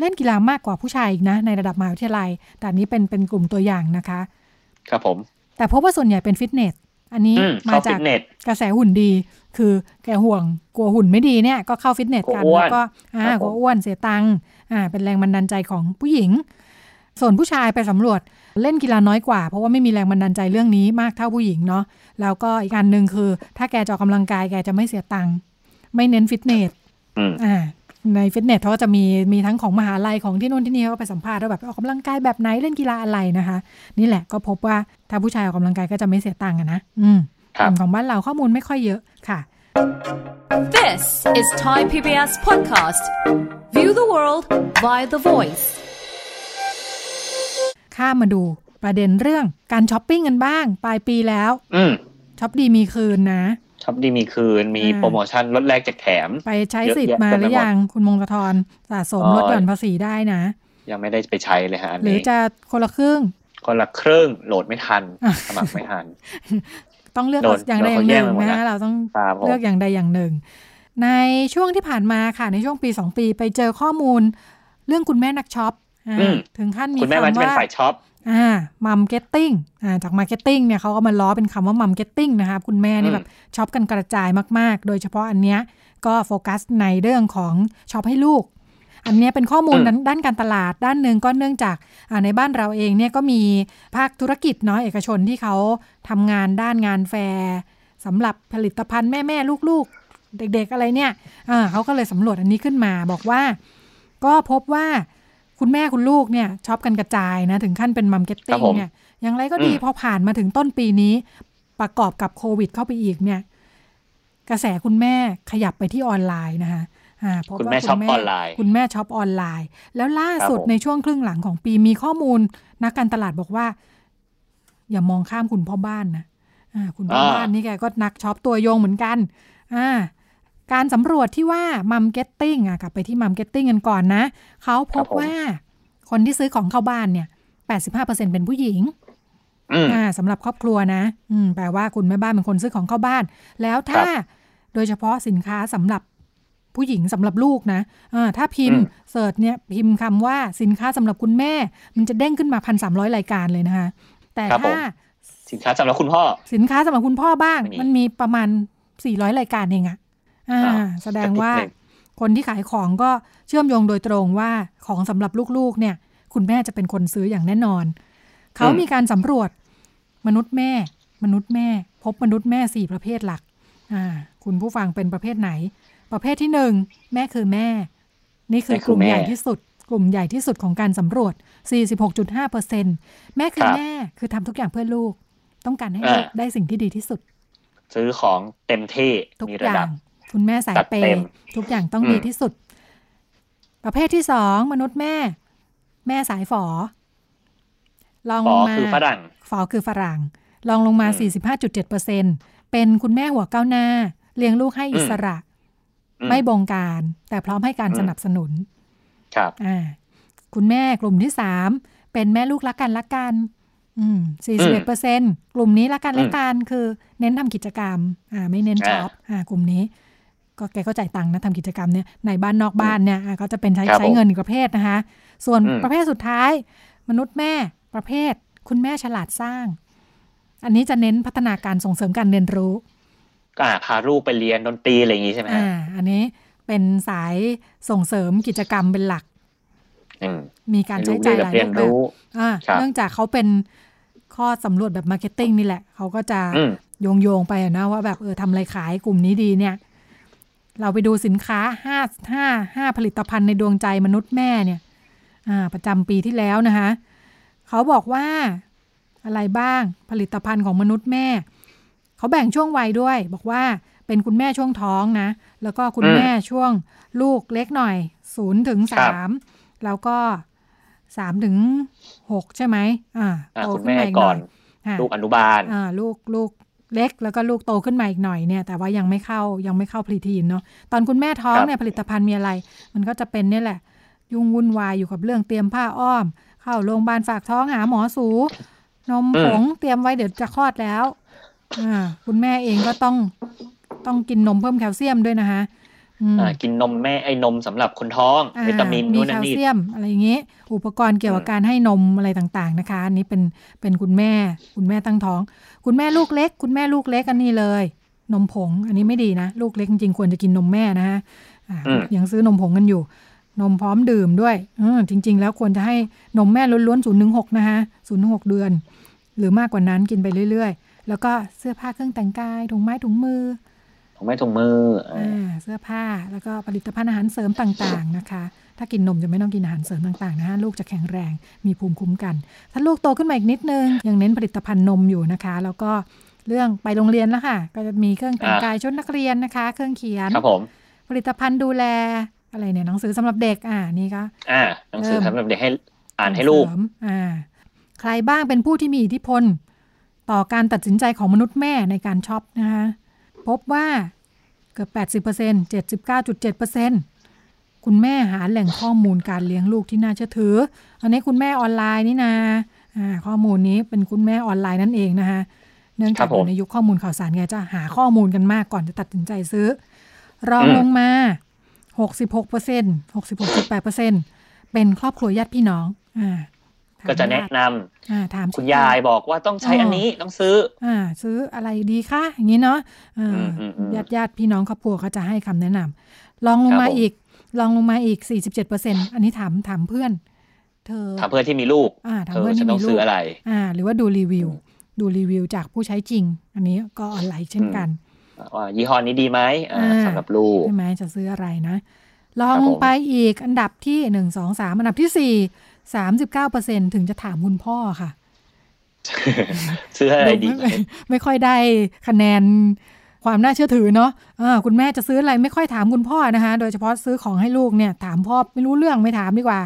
เล่นกีฬามากกว่าผู้ชายอีกนะ ในระดับมหาวิทยาลัย แต่อันนี้เป็นเป็นกลุ่มตัวอย่างนะคะ ครับผม แต่พบว่าส่วนใหญ่เป็นฟิตเนส อันนี้อืมมาเข้าฟิตเนสมาจากกระแสหุ่นดี คือแกห่วงกลัวหุ่นไม่ดีเนี่ย ก็เข้าฟิตเนสกันกลัวอ้วนแล้วก็อ่าครับกผมลัวอ้วนเสียตังค์อ่า เป็นแรงบันดาลใจของผู้หญิง ส่วนผู้ชายไปสำรวจเล่นกีฬาน้อยกว่า เพราะว่าไม่มีแรงบันดาลใจเรื่องนี้มากเท่าผู้หญิงเนาะแล้วก็อีกอันหนึ่งคือ ถ้าแกจะออกกำลังกายแกจะไม่เสียตังค์ไม่เน้นฟิตเนสอืมอ่า ในฟิตเนสเขาก็จะมีมีทั้งของมหาลัยของที่นู่นที่นี่เขาก็ไปสัมภาษณ์ว่าแบบออกกำลังกายแบบไหนเล่นกีฬาอะไรนะคะ นี่แหละก็พบว่าถ้าผู้ชายออกกำลังกายก็จะไม่เสียตังค์อะนะอืมครับส่วนของบ้านเราข้อมูลไม่ค่อยเยอะค่ะ This is Thai PBS Podcast. View the world via the voice. ข้ามมาดูประเด็นเรื่องการช้อปปิ้งกันบ้าง ปลายปีแล้วอืมช้อปดีมีคืนนะ ช็อปดีมีคืนมีอ่าโปรโมชั่นลดแรกแจกแถม ไปใช้เยอะสิทธิ์แยะมาเต็มหไปรือหมดยังคุณมงคลทรสะสมอ๋อลดหย่อนภาษีได้นะ ยังไม่ได้ไปใช้เลยฮะอันหรือนี้จะคนละครึ่ง คนละครึ่งโหลดไม่ทันอะสมัครไม่ทัน ต้องเลือกโดนอย่างใดโดนอย่างหนึ่งเขาแย่งไปหมดนะนะเราต้องครับผมเลือกอย่างใดอย่างหนึ่ง ในช่วงที่ผ่านมาค่ะในช่วงปีสองปีไปเจอข้อมูล เรื่องคุณแม่นักช็อปอ่าอืมถึงขั้นมีคุณแม่มันจะเป็นคำว่าสายช็อป อ่า mumketing อ่าจาก marketing เนี่ยเขาก็มาล้อเป็นคำว่า mumketing นะคะคุณแม่นี่อืมแบบช็อปกันกระจายมากๆ โดยเฉพาะอันเนี้ยก็โฟกัสในเรื่องของช็อปให้ลูก อันเนี้ยเป็นข้อมูลด้านด้านการตลาดด้านหนึ่งก็เนื่องจากอ่าในบ้านเราเองเนี่ยก็มีภาคธุรกิจเนาะเอกชนที่เขาทำงานด้านงานแฟร์สำหรับผลิตภัณฑ์แม่ๆลูกๆ เด็กๆอะไรเนี่ยอ่าเขาก็เลยสำรวจอันนี้ขึ้นมาบอกว่า ก็พบว่า คุณแม่คุณลูกเนี่ยช็อปกันกระจายนะ ถึงขั้นเป็น mumketing ครับงผมเนี่ยอย่างไรก็ดีอืมพอผ่านมาถึงต้นปีนี้ ประกอบกับโควิดเข้าไปอีกเนี่ย กระแสคุณแม่ขยับไปที่ออนไลน์นะคะอ่าพบว่าคุณแม่ช็อปออนไลน์ คุณแม่ช็อปออนไลน์ แล้วล่าสุดครับผมในช่วงครึ่งหลังของปีมีข้อมูล นักการตลาดบอกว่า อย่ามองข้ามคุณพ่อบ้านนะอ่าคุณพ่อบ้านนี่แกก็นักช็อปตัวยงเหมือนกัน อ่า การสำรวจที่ว่า mumketing อะกลับไปที่ mumketing กันก่อนนะ เขาพบครับผมว่าคนที่ซื้อของเข้าบ้านเนี่ย85%เป็นผู้หญิงอืมอ่าสำหรับครอบครัวนะ อืมแปลว่าคุณแม่บ้านเป็นคนซื้อของเข้าบ้าน แล้วถ้าครับโดยเฉพาะสินค้าสำหรับผู้หญิงสำหรับลูกนะอ่าถ้าพิมพ์อืมเสิร์ชเนี่ยพิมพ์คำว่าสินค้าสำหรับคุณแม่ มันจะเด้งขึ้นมาพันสามร้อยรายการเลยนะคะ แต่ครับผมถ้าสินค้าสำหรับคุณพ่อ สินค้าสำหรับคุณพ่อบ้างไม่มีมันมีประมาณสี่ร้อยรายการเองอะ อ่าอ่าแสดงว่าสักนิดหนึ่งคนที่ขายของก็เชื่อมโยงโดยตรงว่าของสำหรับลูกๆ เนี่ย คุณแม่จะเป็นคนซื้ออย่างแน่นอน เขามีการสำรวจมนุษย์แม่ มนุษย์แม่ พบมนุษย์แม่สี่ประเภทหลัก อ่า คุณผู้ฟังเป็นประเภทไหน ประเภทที่หนึ่งแม่คือแม่ นี่คือแม่กคือลุ่มแม่ใหญ่ที่สุด กลุ่มใหญ่ที่สุดของการสำรวจ 46.5เปอร์เซ็นแม่คือครับแม่คือทำทุกอย่างเพื่อลูก ต้องการให้อ่าลูกได้สิ่งที่ดีที่สุด ซื้อของเต็มที่ทุกมีอระดัย่าบง คุณแม่สายจัดเปเต็มย์ทุกอย่างต้องอืมดีที่สุด ประเภทที่สองมนุษย์แม่ แม่สายฝอ ลองฝลองมาคือฝรั่งฝอคือฝรั่ง ลองลงมาอืม45.7%เป็นคุณแม่หัวก้าวหน้า เลี้ยงลูกให้อิสระอืไม่บงการ แต่พร้อมให้การอืมสนับสนุน ครับ อ่า คุณแม่กลุ่มที่สามเป็นแม่ลูกรักกันรักกันอืม41%กลุ่มนี้รักกันรักกันคือเน้นทำกิจกรรม อ่า ไม่เน้นช็อปอ่า กลุ่มนี้ ก็แกก็จ่ายตังค์นะทำกิจกรรมเนี่ยในบ้านนอกบ้านเนี่ยอ่าก็จะเป็นใช้ครับใช้เงินอีกประเภทนะคะ ส่วนอืมประเภทสุดท้าย มนุษย์แม่ประเภท คุณแม่ฉลาดสร้าง อันนี้จะเน้นพัฒนาการส่งเสริมการเรียนรู้ก็อ่าพาลูกไปเรียนดนตรีอะไรอย่างงี้ใช่ไหมฮะอ่าอันนี้เป็นสายส่งเสริมกิจกรรมเป็นหลักอืมมีการใช้จ่ายหลายรูปแบบรู้อ่าครับเนื่องจากเขาเป็นข้อสำรวจแบบ marketing นี่แหละ เขาก็จะอืมโยงโยงๆไปอะนะว่าแบบเออทำอะไรขายกลุ่มนี้ดีเนี่ย เราไปดูสินค้าห้าห้าห้าผลิตภัณฑ์ในดวงใจมนุษย์แม่เนี่ยอ่าประจำปีที่แล้วนะคะ เขาบอกว่าอะไรบ้างผลิตภัณฑ์ของมนุษย์แม่ เขาแบ่งช่วงวัยด้วย บอกว่าเป็นคุณแม่ช่วงท้องนะ แล้วก็คุณอืมแม่ช่วงลูกเล็กหน่อยศูนย์ถึงครัสาบมแล้วก็สามถึงหกใช่ไหมอ่าอ่าโตคุณขึ้นแม่มาอีกหก่น่ออนยอ่าลูกอนุบาลอ่าลูกลูก เล็ก แล้วก็ลูกโตขึ้นมาอีกหน่อยเนี่ย แต่ว่ายังไม่เข้ายังไม่เข้าพรีทีนเนาะตอนคุณแม่ท้องครับเนี่ยผลิตภัณฑ์มีอะไร มันก็จะเป็นเนี่ยแหละ ยุ่งวุ่นวายอยู่กับเรื่องเตรียมผ้าอ้อม เข้าโรงพยาบาลฝากท้องหาหมอสู นมผงเตรียมไว้เดี๋ยวจะคลอดแล้วอ่าคุณแม่เองก็ต้องต้องกินนมเพิ่มแคลเซียมด้วยนะคะอืมอ่ากินนมแม่ไอ้นมสำหรับคนท้องอ่าวิตามินมีนู่นแคนั่นลนี่เซียมอะไรอย่างนี้อุปกรณ์เกี่ยวกับอืมการให้นมอะไรต่างๆนะคะ อันนี้เป็นเป็นคุณแม่คุณแม่ตั้งท้อง คุณแม่ลูกเล็ก คุณแม่ลูกเล็กอันนี้เลย นมผง อันนี้ไม่ดีนะ ลูกเล็กจริงๆควรจะกินนมแม่นะฮะอ่ายังซื้อนมผงกันอยู่ นมพร้อมดื่มด้วยเออจริง ๆ แล้วควรจะให้นมแม่ล้วนๆศูนย์หนึ่งหกนะคะศูนย์หกเดือน หรือมากกว่านั้นกินไปเรื่อย ๆ แล้วก็เสื้อผ้าเครื่องแต่งกายถุงไม้ถุงมือถุงไม้ถุงมืออ่าอ่าเสื้อผ้าแล้วก็ผลิตภัณฑ์อาหารเสริมต่างๆนะคะ ถ้ากินนมจะไม่ต้องกินอาหารเสริมต่างๆนะฮะลูกจะแข็งแรงมีภูมิคุ้มกัน ถ้าลูกโตขึ้นมาอีกนิดนึง ยังเน้นผลิตภัณฑ์นมอยู่นะคะ แล้วก็เรื่องไปโรงเรียนแล้วค่ะ ก็จะมีเครื่องแต่งกายชุดนักเรียนนะคะ เครื่องเขียนครับผมผลิตภัณฑ์ดูแลอะไรเนี่ยหนังสือสำหรับเด็กอ่านี่ก็อ่าหนังสือเริ่มสำหรับเด็กให้อ่านให้ลูกเสริมอ่า ใครบ้างเป็นผู้ที่มีอิทธิพล ต่อการตัดสินใจของมนุษย์แม่ในการช็อปนะคะพบว่าเกือบ 80% 79.7% คุณแม่หาแหล่งข้อมูลการเลี้ยงลูกที่น่าเชื่อถือ อันนี้คุณแม่ออนไลน์นี่นะอ่าข้อมูลนี้เป็นคุณแม่ออนไลน์นั่นเองนะคะเนื่องครัจากบอผมยู่ในยุคข้อมูลข่าวสารไงจะหาข้อมูลกันมากก่อนจะตัดสินใจซื้อ รองอืมลงมา 66เปอร์เซ็นต์66.8เปอร์เซ็นต์เป็นครอบครัวญาติพี่น้องอ่าถามก็จะแนะนำอ่าถามคุณยายบอกว่าต้องใช้อันนี้ต้องซื้อ อ่า ซื้ออะไรดีคะอย่างนี้เนาะอ่าอืมอืมอืมญาติญาติพี่น้องครอบครัวเขาจะให้คำแนะนำลองลงมาครับผมอีก ลองลงมาอีก 47เปอร์เซ็นอันนี้ถามถามเพื่อน เธอถามเพื่อนที่มีลูกอ่าถามเธอเพื่อนฉัที่นต้มีองลูซื้กออะไรอ่า หรือว่าดูรีวิว ดูรีวิวจากผู้ใช้จริง อันนี้ก็ออนไลน์เช่นกันว่ายี่ห้อนี้ดีไหมอ่าอ่าสำหรับลูกใช่ไหมจะซื้ออะไรนะลองครับลผมงไปอีกอันดับที่หนึ่งสองสามอันดับที่สี่สามสิบเก้าเปอร์เซ็นถึงจะถามคุณพ่อค่ะซื้ออะไรดี ไม่ไม่ค่อยได้คะแนน ความน่าเชื่อถือเนาะอ่าคุณแม่จะซื้ออะไรไม่ค่อยถามคุณพ่อนะคะ โดยเฉพาะซื้อของให้ลูกเนี่ย ถามพ่อไม่รู้เรื่องไม่ถามดีกว่า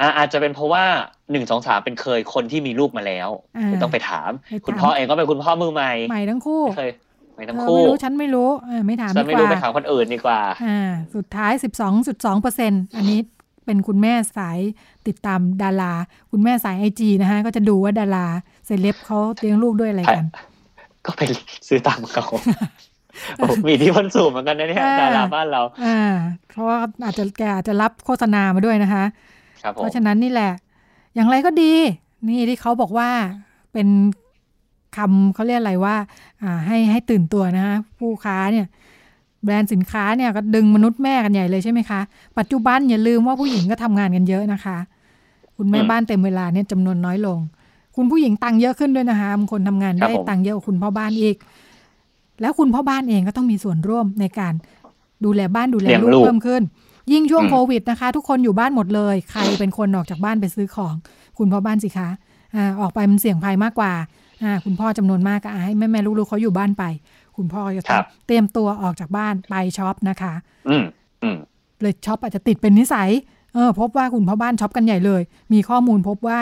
อ่าอาจจะเป็นเพราะว่าหนึ่งสองสามเป็นเคยคนที่มีลูกมาแล้วอ่าไม่ต้องไปถามไปถาม คุณพ่อเองก็เป็นคุณพ่อมือใหม่ใหม่ทั้งคู่ไม่เคยไม่ทั้งเธอคู่ไม่รู้ฉันไม่รู้เออไม่ถามฉัดีนไม่กรู้ว่าไปถามคนอื่นดีกว่าอ่าสุดท้าย12.2เปอร์เซ็นอันนี้เป็นคุณแม่สายติดตามดารา คุณแม่สายไอจีนะคะก็จะดูว่าดาราเซเลบเขาเลี้ยงลูกด้วยอะไรกัน ก็ไปซื้อตามเขาโอ้มีที่พันสูงเหมือนกันนะเนี่ยอ่าดาราบ้านเราอ่าเพราะว่าอาจจะแกอาจจะรับโฆษณามาด้วยนะคะครับผเพมราะฉะนั้นนี่แหละ อย่างไรก็ดี นี่ที่เขาบอกว่าเป็นคำเขาเรียกอะไรว่า อ่า ให้ให้ตื่นตัวนะคะผู้ค้าเนี่ย แบรนด์สินค้าเนี่ยก็ดึงมนุษย์แม่กันใหญ่เลยใช่ไหมคะ ปัจจุบันอย่าลืมว่าผู้หญิงก็ทำงานกันเยอะนะคะ คุณแม่บ้านเต็มเวลาเนี่ยจำนวนน้อยลง คุณผู้หญิงตังค์เยอะขึ้นด้วยนะคะบางคนทำงานได้ตังค์เยอะกว่าคุณพ่อบ้านอีก แล้วคุณพ่อบ้านเองก็ต้องมีส่วนร่วมในการดูแลบ้านดูแลลูกเพิ่มขึ้น ยิ่งช่วงโควิดนะคะ ทุกคนอยู่บ้านหมดเลย ใครเป็นคนออกจากบ้านไปซื้อของ คุณพ่อบ้านสิคะอ่าออกไปมันเสี่ยงภัยมากกว่าอ่าคุณพ่อจำนวนมากก็อ่าให้แม่แม่ลูกๆเขาอยู่บ้านไป คุณพ่อก็จะต้องเตรียมตัวออกจากบ้านไปช็อปนะคะ อืมอืมเลยช็อปอาจจะติดเป็นนิสัยเออพบว่าคุณพ่อบ้านช็อปกันใหญ่เลย มีข้อมูลพบว่า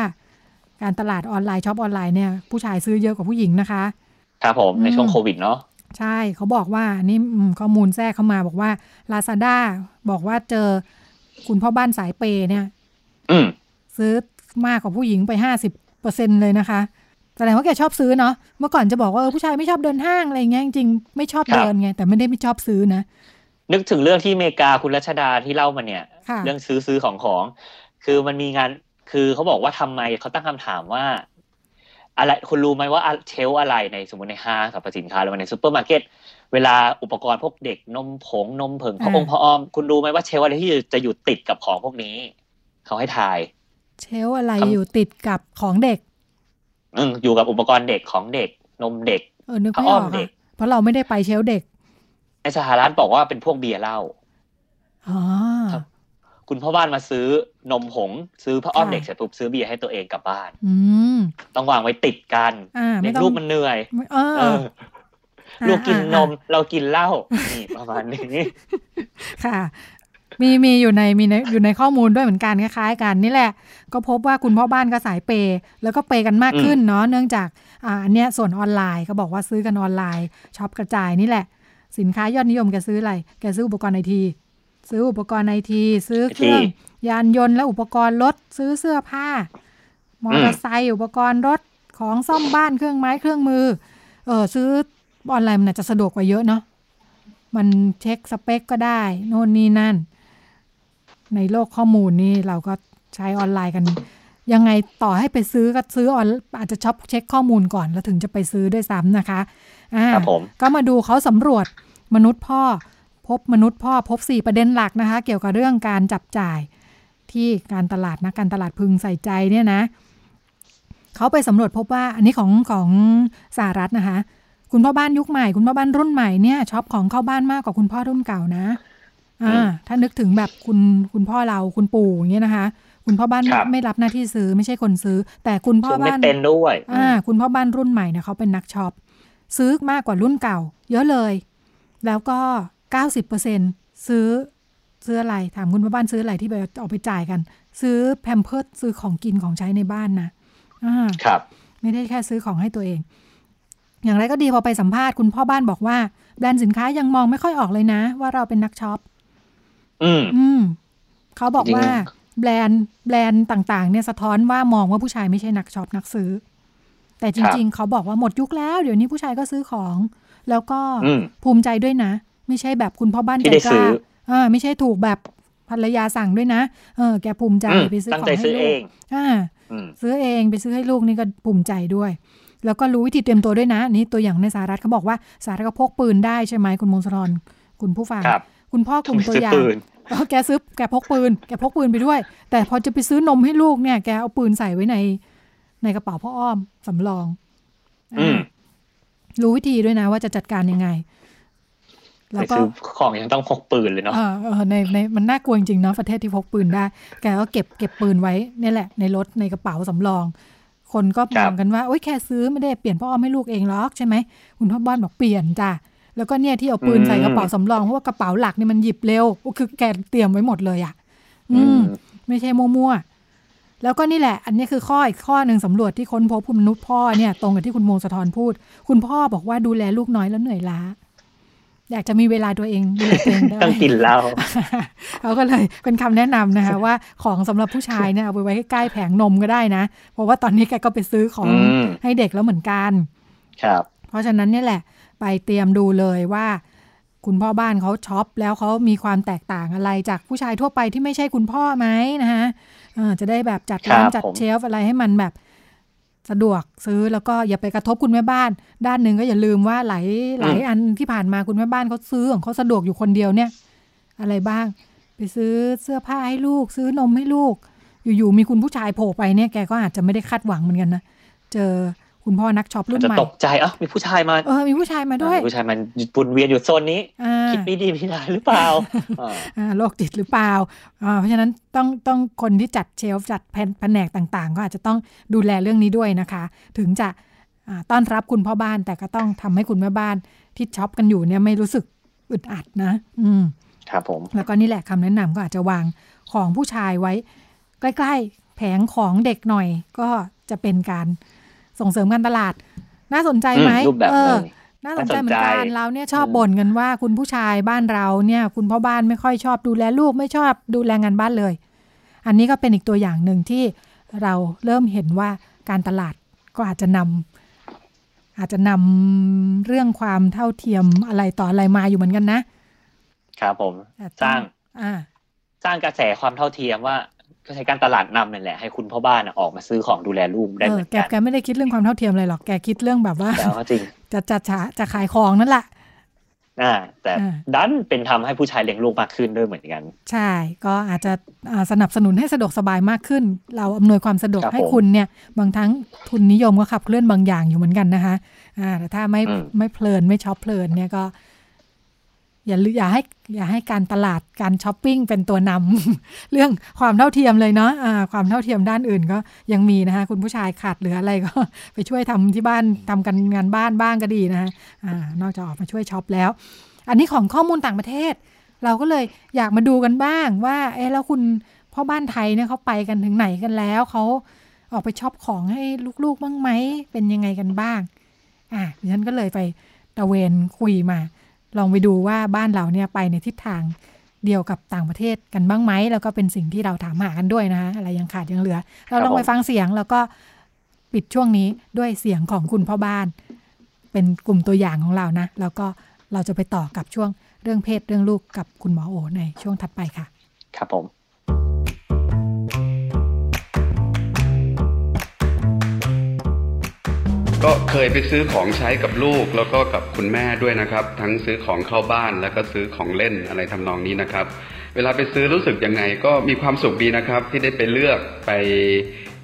การตลาดออนไลน์ช็อปออนไลน์เนี่ยผู้ชายซื้อเยอะกว่าผู้หญิงนะคะ ครับผม ในช่วงโควิดเนาะใช่เขาบอกว่านี่อืมข้อมูลแทรกเข้ามาบอกว่า Lazada บอกว่าเจอคุณพ่อบ้านสายเปย์เนี่ยอืมซื้อมากกว่าผู้หญิงไปห้าสิบเปอร์เซ็นต์เลยนะคะแสดงว่าแกชอบซื้อเนาะเมื่อก่อนจะบอกว่าเออผู้ชายไม่ชอบเดินห้างอะไรเงี้ยจริงๆไม่ชอบครับเดินไงแต่ไม่ได้ไม่ชอบซื้อนะ นึกถึงเรื่องที่อเมริกาคุณรัชดาที่เล่ามาเนี่ยค่ะเรื่องซื้อซื้อของของ คือมันมีงาน คือเขาบอกว่าทำไมเขาตั้งคำถามว่า อะไรคุณรู้ไหมว่า shelf อะไรในสมมติในห้างสรรพสินค้าหรือว่าในซูเปอร์มาร์เก็ตเวลาอุปกรณ์พวกเด็กนมผงนมผงผ้าอ้อมผ้าอ้อม คุณรู้ไหมว่า shelf อะไรที่จะอยู่ติดกับของพวกนี้ เขาให้ทาย shelf อะไรครับอยู่ติดกับของเด็กอืมอยู่กับอุปกรณ์เด็กของเด็ก นมเด็กเออนึกไม่อ้อออมกเด็อะกเพราะเราไม่ได้ไปเชลฟ์เด็ก ในสหรัฐบอกว่าเป็นพวกเบียร์เหล้าอ๋อ ครับคุณพ่อบ้านมาซื้อนมผงซื้อพระอ้อมค่ะเด็กเสร็จปุ๊บซื้อเบียร์ให้ตัวเองกลับบ้านอืมต้องวางไว้ติดกันอ่าเด็ไม่กต้องลูกมันเหนื่อยไม่เออเอออ่าลูกกินนมอ่าเรากินเหล้านี่ประมาณนี้ค่ะมีมีอยู่ในมีในอยู่ในข้อมูลด้วยเหมือนกันคล้ายๆกันนี่แหละ ก็พบว่าคุณพ่อบ้านก็สายเปย์แล้วก็เปย์กันมากขึ้นเนาะเนื่องจากอ่าอันเนี้ยส่วนออนไลน์ก็บอกว่าซื้อกันออนไลน์ช็อปกระจายนี่แหละ สินค้ายอดนิยมแกซื้ออะไร แกซื้ออุปกรณ์ไอที ซื้ออุปกรณ์ไอที ซื้อเครื่อง ยานยนต์และอุปกรณ์รถ ซื้อเสื้อผ้า มอเตอร์ไซค์อุปกรณ์รถของซ่อมบ้านเครื่องไม้เครื่องมือ เออซื้อออนไลน์มันอาจจะสะดวกกว่าเยอะเนาะมันเช็คสเปคก็ได้ โน่นนี่นั่น ในโลกข้อมูลนี่เราก็ใช้ออนไลน์กัน ยังไงต่อให้ไปซื้อก็ซื้อออนอาจจะช็อปเช็คข้อมูลก่อน แล้วถึงจะไปซื้อด้วยซ้ำนะคะอ่าครับผมก็มาดูเขาสำรวจมนุษย์พ่อ พบมนุษย์พ่อพบ 4 ประเด็นหลักนะคะ เกี่ยวกับเรื่องการจับจ่ายที่การตลาดนะการตลาดพึงใส่ใจเนี่ยนะเขาไปสำรวจพบว่าอันนี้ของของสหรัฐนะคะ คุณพ่อบ้านยุคใหม่ คุณพ่อบ้านรุ่นใหม่เนี่ยช็อปของเข้าบ้านมากกว่าคุณพ่อรุ่นเก่านะอ่าถ้านึกถึงแบบคุณคุณพ่อเราคุณปู่อย่างเงี้ยนะคะ คุณพ่อบ้านครับไม่รับหน้าที่ซื้อไม่ใช่คนซื้อ แต่คุณพ่อซื้อไม่บ้านเป็นด้วยอ่าคุณพ่อบ้านรุ่นใหม่เนี่ยเขาเป็นนักช็อปซื้อมากกว่ารุ่นเก่า เยอะเลย แล้วก็ 90%ซื้อซื้ออะไร ถามคุณพ่อบ้านซื้ออะไรที่ไปเอาไปจ่ายกัน ซื้อแพมเพิร์ดซื้อของกินของใช้ในบ้านนะอ่าครับ ไม่ได้แค่ซื้อของให้ตัวเอง อย่างไรก็ดีพอไปสัมภาษณ์คุณพ่อบ้านบอกว่า แบรนด์สินค้ายังมองไม่ค่อยออกเลยนะ ว่าเราเป็นนักช็อปอืมอืมเขาบอกจริงว่าแบรนด์แบรนด์ต่าง ๆ เนี่ยสะท้อนว่ามองว่าผู้ชายไม่ใช่นักช็อปนักซื้อ แต่จริง ๆ เขาบอกว่าหมดยุคแล้ว เดี๋ยวนี้ผู้ชายก็ซื้อของ แล้วก็อืมภูมิใจด้วยนะ ไม่ใช่แบบคุณพ่อบ้านที่ใจกล้าได้ซื้ออ่าไม่ใช่ถูกแบบภรรยาสั่งด้วยนะ เออ แกภูมิใจอืมไปซื้อตั้งของใจให้ซื้อลูเอกงอ่าอืมซื้อเองไปซื้อให้ลูกนี่ก็ภูมิใจด้วย แล้วก็รู้วิธีเตรียมตัวด้วยนะ นี่ตัวอย่างในสหรัฐเขาบอกว่าสหรัฐก็พกปืนได้ใช่ไหมคุณมงคลธรคุณผู้ฟังครับคุณพ่อกลุ่มตัวอย่างซื้อปืนเออแกซื้อแกพกปืน แกพกปืนไปด้วย แต่พอจะไปซื้อนมให้ลูกเนี่ย แกเอาปืนใส่ไว้ใน ในกระเป๋าพ่ออ้อมสำรองอืมอ่ารู้วิธีด้วยนะว่าจะจัดการยังไงไป แล้วก็ซื้อของยังต้องพกปืนเลยเนาะเออเออในในมันน่ากลัวจริงๆเนาะประเทศที่พกปืนได้ แกก็เก็บเก็บปืนไว้เนี่ยแหละ ในรถในกระเป๋าสำรอง คนก็มองกันว่าโอ๊ยแค่ซื้อไม่ได้เปลี่ยนพ่ออ้อมให้ลูกเองหรอกใช่ไหมคุณพ่อบ้านบอกเปลี่ยนจ้ะแล้วก็เนี่ยที่เอาปืนใส่กระเป๋าสำรองเพราะว่ากระเป๋าหลักเนี่ยมันหยิบเร็วคือแกเตรียมไว้หมดเลยอะ อืม ไม่ใช่มั่วๆแล้วก็นี่แหละ อันนี้คือข้ออีกข้อหนึ่งสำรวจที่ค้นพบคุณมนุษย์พ่อเนี่ย ตรงกับที่คุณโมงสะทอนพูด คุณพ่อบอกว่าดูแลลูกน้อยแล้วเหนื่อยล้า อยากจะมีเวลาตัวเองดูแลตัวเองได้ต้องกินเหล้าเขาก็เลยเป็นคำแนะนำนะคะ ว่าของสำหรับผู้ชายเนี่ยเอาไปไว้ใกล้ๆแผงนมก็ได้นะ เพราะว่าตอนนี้แกก็ไปซื้อของอืมให้เด็กแล้วเหมือนกัน ครับ เพราะฉะนั้นเนี่ยแหละ ไปเตรียมดูเลยว่า คุณพ่อบ้านเขาช็อปแล้วเขามีความแตกต่างอะไรจากผู้ชายทั่วไปที่ไม่ใช่คุณพ่อไหมนะคะเออจะได้แบบจัดร้านครับจัดผมเชลฟ์อะไรให้มันแบบ สะดวกซื้อแล้วก็อย่าไปกระทบคุณแม่บ้าน ด้านหนึ่งก็อย่าลืมว่าหลายหลายอันที่ผ่านมาคุณแม่บ้านเขาซื้อของเขาสะดวกอยู่คนเดียวเนี่ย อะไรบ้าง ไปซื้อเสื้อผ้าให้ลูก ซื้อนมให้ลูก อยู่ๆมีคุณผู้ชายโผล่ไปเนี่ยแกก็อาจจะไม่ได้คาดหวังเหมือนกันนะเจอ คุณพ่อนักช็อปรุ่นจะใหม่ตกใจเอ้ามีผู้ชายมาเออมีผู้ชายมาด้วยมีผู้ชายมันปุนเวียนอยู่โซนนี้อ่าคิดไม่ดีไม่ได้หรือเปล่าอ่าอ่าโรคจิตหรือเปล่าอ่า เพราะฉะนั้นต้องต้องคนที่จัดเชลฟ์จัดแผนแผนกต่าง ๆ ก็อาจจะต้องดูแลเรื่องนี้ด้วยนะคะ ถึงจะอ่าต้อนรับคุณพ่อบ้านแต่ก็ต้องทำให้คุณแม่บ้านที่ช็อปกันอยู่เนี่ยไม่รู้สึกอึดอัดนะ อืมครับผม แล้วก็นี่แหละคำแนะนำก็อาจจะวางของผู้ชายไว้ ใกล้ ๆ แผงของเด็กหน่อยก็จะเป็นการ ส่งเสริมการตลาด น่าสนใจไหมอืมรูปแบบเออหนึ่งน่าสนใจเหมือนกันน่าสนใจเราเนี่ยชอบบ่นกันว่าคุณผู้ชายบ้านเราเนี่ย คุณพ่อบ้านไม่ค่อยชอบดูแลลูกไม่ชอบดูแลงานบ้านเลย อันนี้ก็เป็นอีกตัวอย่างหนึ่งที่เราเริ่มเห็นว่าการตลาดก็อาจจะนำอาจจะนำเรื่องความเท่าเทียมอะไรต่ออะไรมาอยู่เหมือนกันนะ ครับผมแต่สร้าง อ่า สร้างกระแสความเท่าเทียมว่า ก็ใช้การตลาดนำนั่นแหละให้คุณพ่อบ้านน่ะออกมาซื้อของดูแลลูกได้เอเหอมือนแกกันแกไม่ได้คิดเรื่องความเท่าเทียมอะไรหรอกแกคิดเรื่องแบบว่าแต่ว่าจริงจะจะจะจะขายของนั่นแหละอ่าแต่อ่าดันเป็นทำให้ผู้ชายเลี้ยงลูกมากขึ้นด้วยเหมือนกัน ใช่ก็อาจจะอ่าสนับสนุนให้สะดวกสบายมากขึ้น เราอำนวยความสะดวกครับให้ผมคุณเนี่ย บางทั้งทุนนิยมก็ขับเคลื่อนบางอย่างอยู่เหมือนกันนะคะอ่าแต่ถ้าไม่อืมไม่เพลินไม่ช็อปเพลินเนี่ยก็ อย่าอย่าให้อย่าให้การตลาดการช้อปปิ้งเป็นตัวนำเรื่องความเท่าเทียมเลยเนาะอ่าความเท่าเทียมด้านอื่นก็ยังมีนะคะคุณผู้ชายขาดเหลืออะไรก็ไปช่วยทำที่บ้านทำกันงานบ้านบ้างก็ดีนะคะอ่านอกจากออกมาช่วยช็อปแล้ว อันนี้ของข้อมูลต่างประเทศ เราก็เลยอยากมาดูกันบ้างว่าเอ๊ะแล้วคุณพ่อบ้านไทยเนี่ยเขาไปกันถึงไหนกันแล้วเขาออกไปช็อปของให้ลูกๆบ้างไหมเป็นยังไงกันบ้างอะฉันก็เลยไปตะเวนคุยมา ลองไปดูว่าบ้านเราเนี่ยไปในทิศทางเดียวกับต่างประเทศกันบ้างไหมแล้วก็เป็นสิ่งที่เราถามหากันด้วยนะคะอะไรยังขาดยังเหลือ เราลองไปฟังเสียงแล้วก็ปิดช่วงนี้ด้วยเสียงของคุณพ่อบ้าน เป็นกลุ่มตัวอย่างของเรานะ แล้วก็เราจะไปต่อกับช่วงเรื่องเพศเรื่องลูกกับคุณหมอโอในช่วงถัดไปค่ะ ครับผม ก็เคยไปซื้อของใช้กับลูก แล้วก็กับคุณแม่ด้วยนะครับ ทั้งซื้อของเข้าบ้านแล้วก็ซื้อของเล่นอะไรทำนองนี้นะครับ เวลาไปซื้อรู้สึกยังไงก็มีความสุขดีนะครับ ที่ได้ไปเลือกไป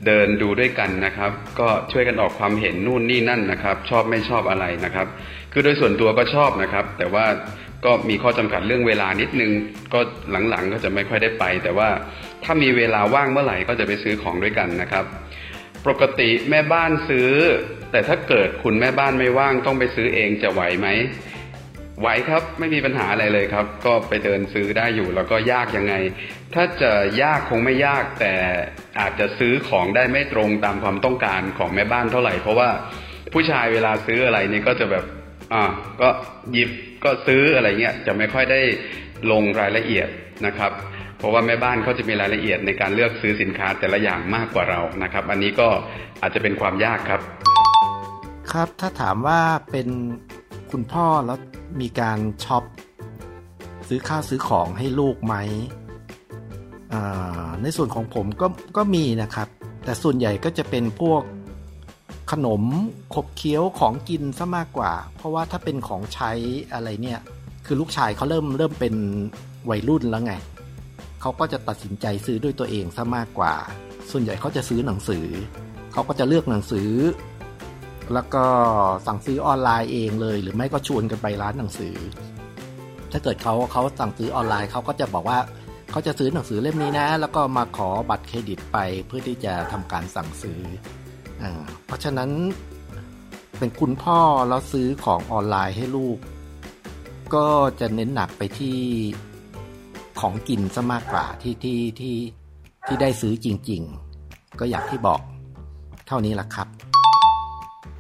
เดินดูด้วยกันนะครับ ก็ช่วยกันออกความเห็นนู่นนี่นั่นนะครับ ชอบไม่ชอบอะไรนะครับ คือโดยส่วนตัวก็ชอบนะครับ แต่ว่าก็มีข้อจำกัดเรื่องเวลานิดนึง ก็หลังๆก็จะไม่ค่อยได้ไป แต่ว่าถ้ามีเวลาว่างเมื่อไหร่ก็จะไปซื้อของด้วยกันนะครับ ปกติแม่บ้านซื้อ แต่ถ้าเกิดคุณแม่บ้านไม่ว่างต้องไปซื้อเองจะไหวไหมไหวครับไม่มีปัญหาอะไรเลยครับ ก็ไปเดินซื้อได้อยู่แล้วก็ยากยังไง ถ้าจะยากคงไม่ยากแต่อาจจะซื้อของได้ไม่ตรงตามความต้องการของแม่บ้านเท่าไหร่ เพราะว่าผู้ชายเวลาซื้ออะไรนี่ก็จะแบบอ่าก็หยิบก็ซื้ออะไรเงี้ยจะไม่ค่อยได้ลงรายละเอียดนะครับ เพราะว่าแม่บ้านเขาจะมีรายละเอียดในการเลือกซื้อสินค้าแต่ละอย่างมากกว่าเรานะครับ อันนี้ก็อาจจะเป็นความยากครับ ครับถ้าถามว่าเป็นคุณพ่อแล้วมีการช็อปซื้อข้าวซื้อของให้ลูกไหมในส่วนของผมก็ก็มีนะครับ แต่ส่วนใหญ่ก็จะเป็นพวกขนมขบเคี้ยวของกินซะมากกว่า เพราะว่าถ้าเป็นของใช้อะไรเนี่ย คือลูกชายเขาเริ่มเริ่มเป็นวัยรุ่นแล้วไง เขาก็จะตัดสินใจซื้อด้วยตัวเองซะมากกว่า ส่วนใหญ่เขาจะซื้อหนังสือ เขาก็จะเลือกหนังสือ แล้วก็สั่งซื้อออนไลน์เองเลย หรือไม่ก็ชวนกันไปร้านหนังสือ ถ้าเกิดเขาเขาสั่งซื้อออนไลน์เขาก็จะบอกว่าเขาจะซื้อหนังสือเล่มนี้นะ แล้วก็มาขอบัตรเครดิตไปเพื่อที่จะทำการสั่งซื้ออเพราะฉะนั้นเป็นคุณพ่อแล้วซื้อของออนไลน์ให้ลูก ก็จะเน้นหนักไปที่ ของกินซะมากกว่าที่ที่ที่ที่ได้ซื้อจริง ๆ ก็อยางที่บอก เท่านี้แหละครับ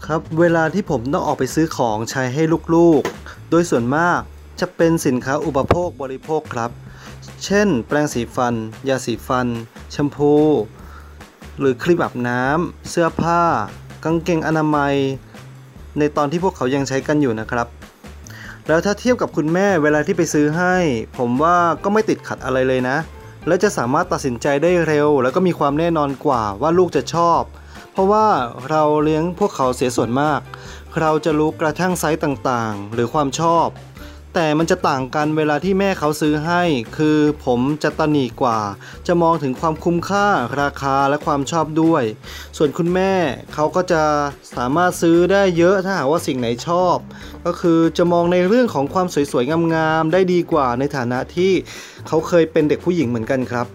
ครับเวลาที่ผมต้องออกไปซื้อของใช้ให้ลูกๆ โดยส่วนมากจะเป็นสินค้าอุปโภคบริโภคครับ เช่น แปรงสีฟัน ยาสีฟัน แชมพู หรือครีมอาบน้ำเสื้อผ้ากางเกงอนามัย ในตอนที่พวกเขายังใช้กันอยู่นะครับ แล้วถ้าเทียบกับคุณแม่เวลาที่ไปซื้อให้ ผมว่าก็ไม่ติดขัดอะไรเลยนะ และจะสามารถตัดสินใจได้เร็ว แล้วก็มีความแน่นอนกว่าว่าลูกจะชอบ เพราะว่าเราเลี้ยงพวกเขาเสียส่วนมาก เราจะรู้กระทั่งไซส์ต่างๆ หรือความชอบ แต่มันจะต่างกันเวลาที่แม่เขาซื้อให้ คือผมจะตนีกว่า จะมองถึงความคุ้มค่าราคาและความชอบด้วย ส่วนคุณแม่เขาก็จะสามารถซื้อได้เยอะถ้าหากว่าสิ่งไหนชอบ ก็คือจะมองในเรื่องของความสวยๆงามๆได้ดีกว่าในฐานะที่เขาเคยเป็นเด็กผู้หญิงเหมือนกันครับ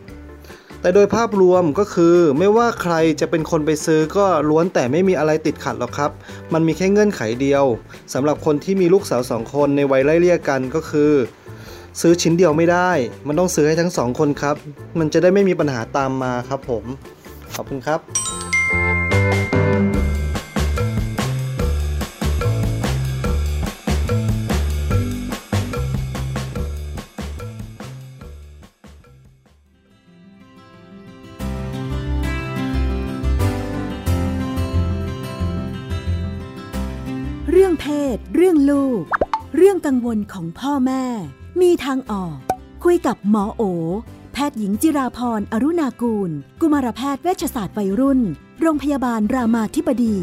แต่โดยภาพรวมก็คือไม่ว่าใครจะเป็นคนไปซื้อก็ล้วนแต่ไม่มีอะไรติดขัดหรอกครับ มันมีแค่เงื่อนไขเดียวสำหรับคนที่มีลูกสาวสองคนในวัยไล่เลี่ยกันก็คือ ซื้อชิ้นเดียวไม่ได้ มันต้องซื้อให้ทั้งสองคนครับ มันจะได้ไม่มีปัญหาตามมาครับผม ขอบคุณครับ ลูก เรื่องกังวลของพ่อแม่ มีทางออก คุยกับหมอโอ แพทย์หญิงจิราพรอรุณากูล กุมารแพทย์เวชศาสตร์วัยรุ่น โรงพยาบาลรามาธิบดี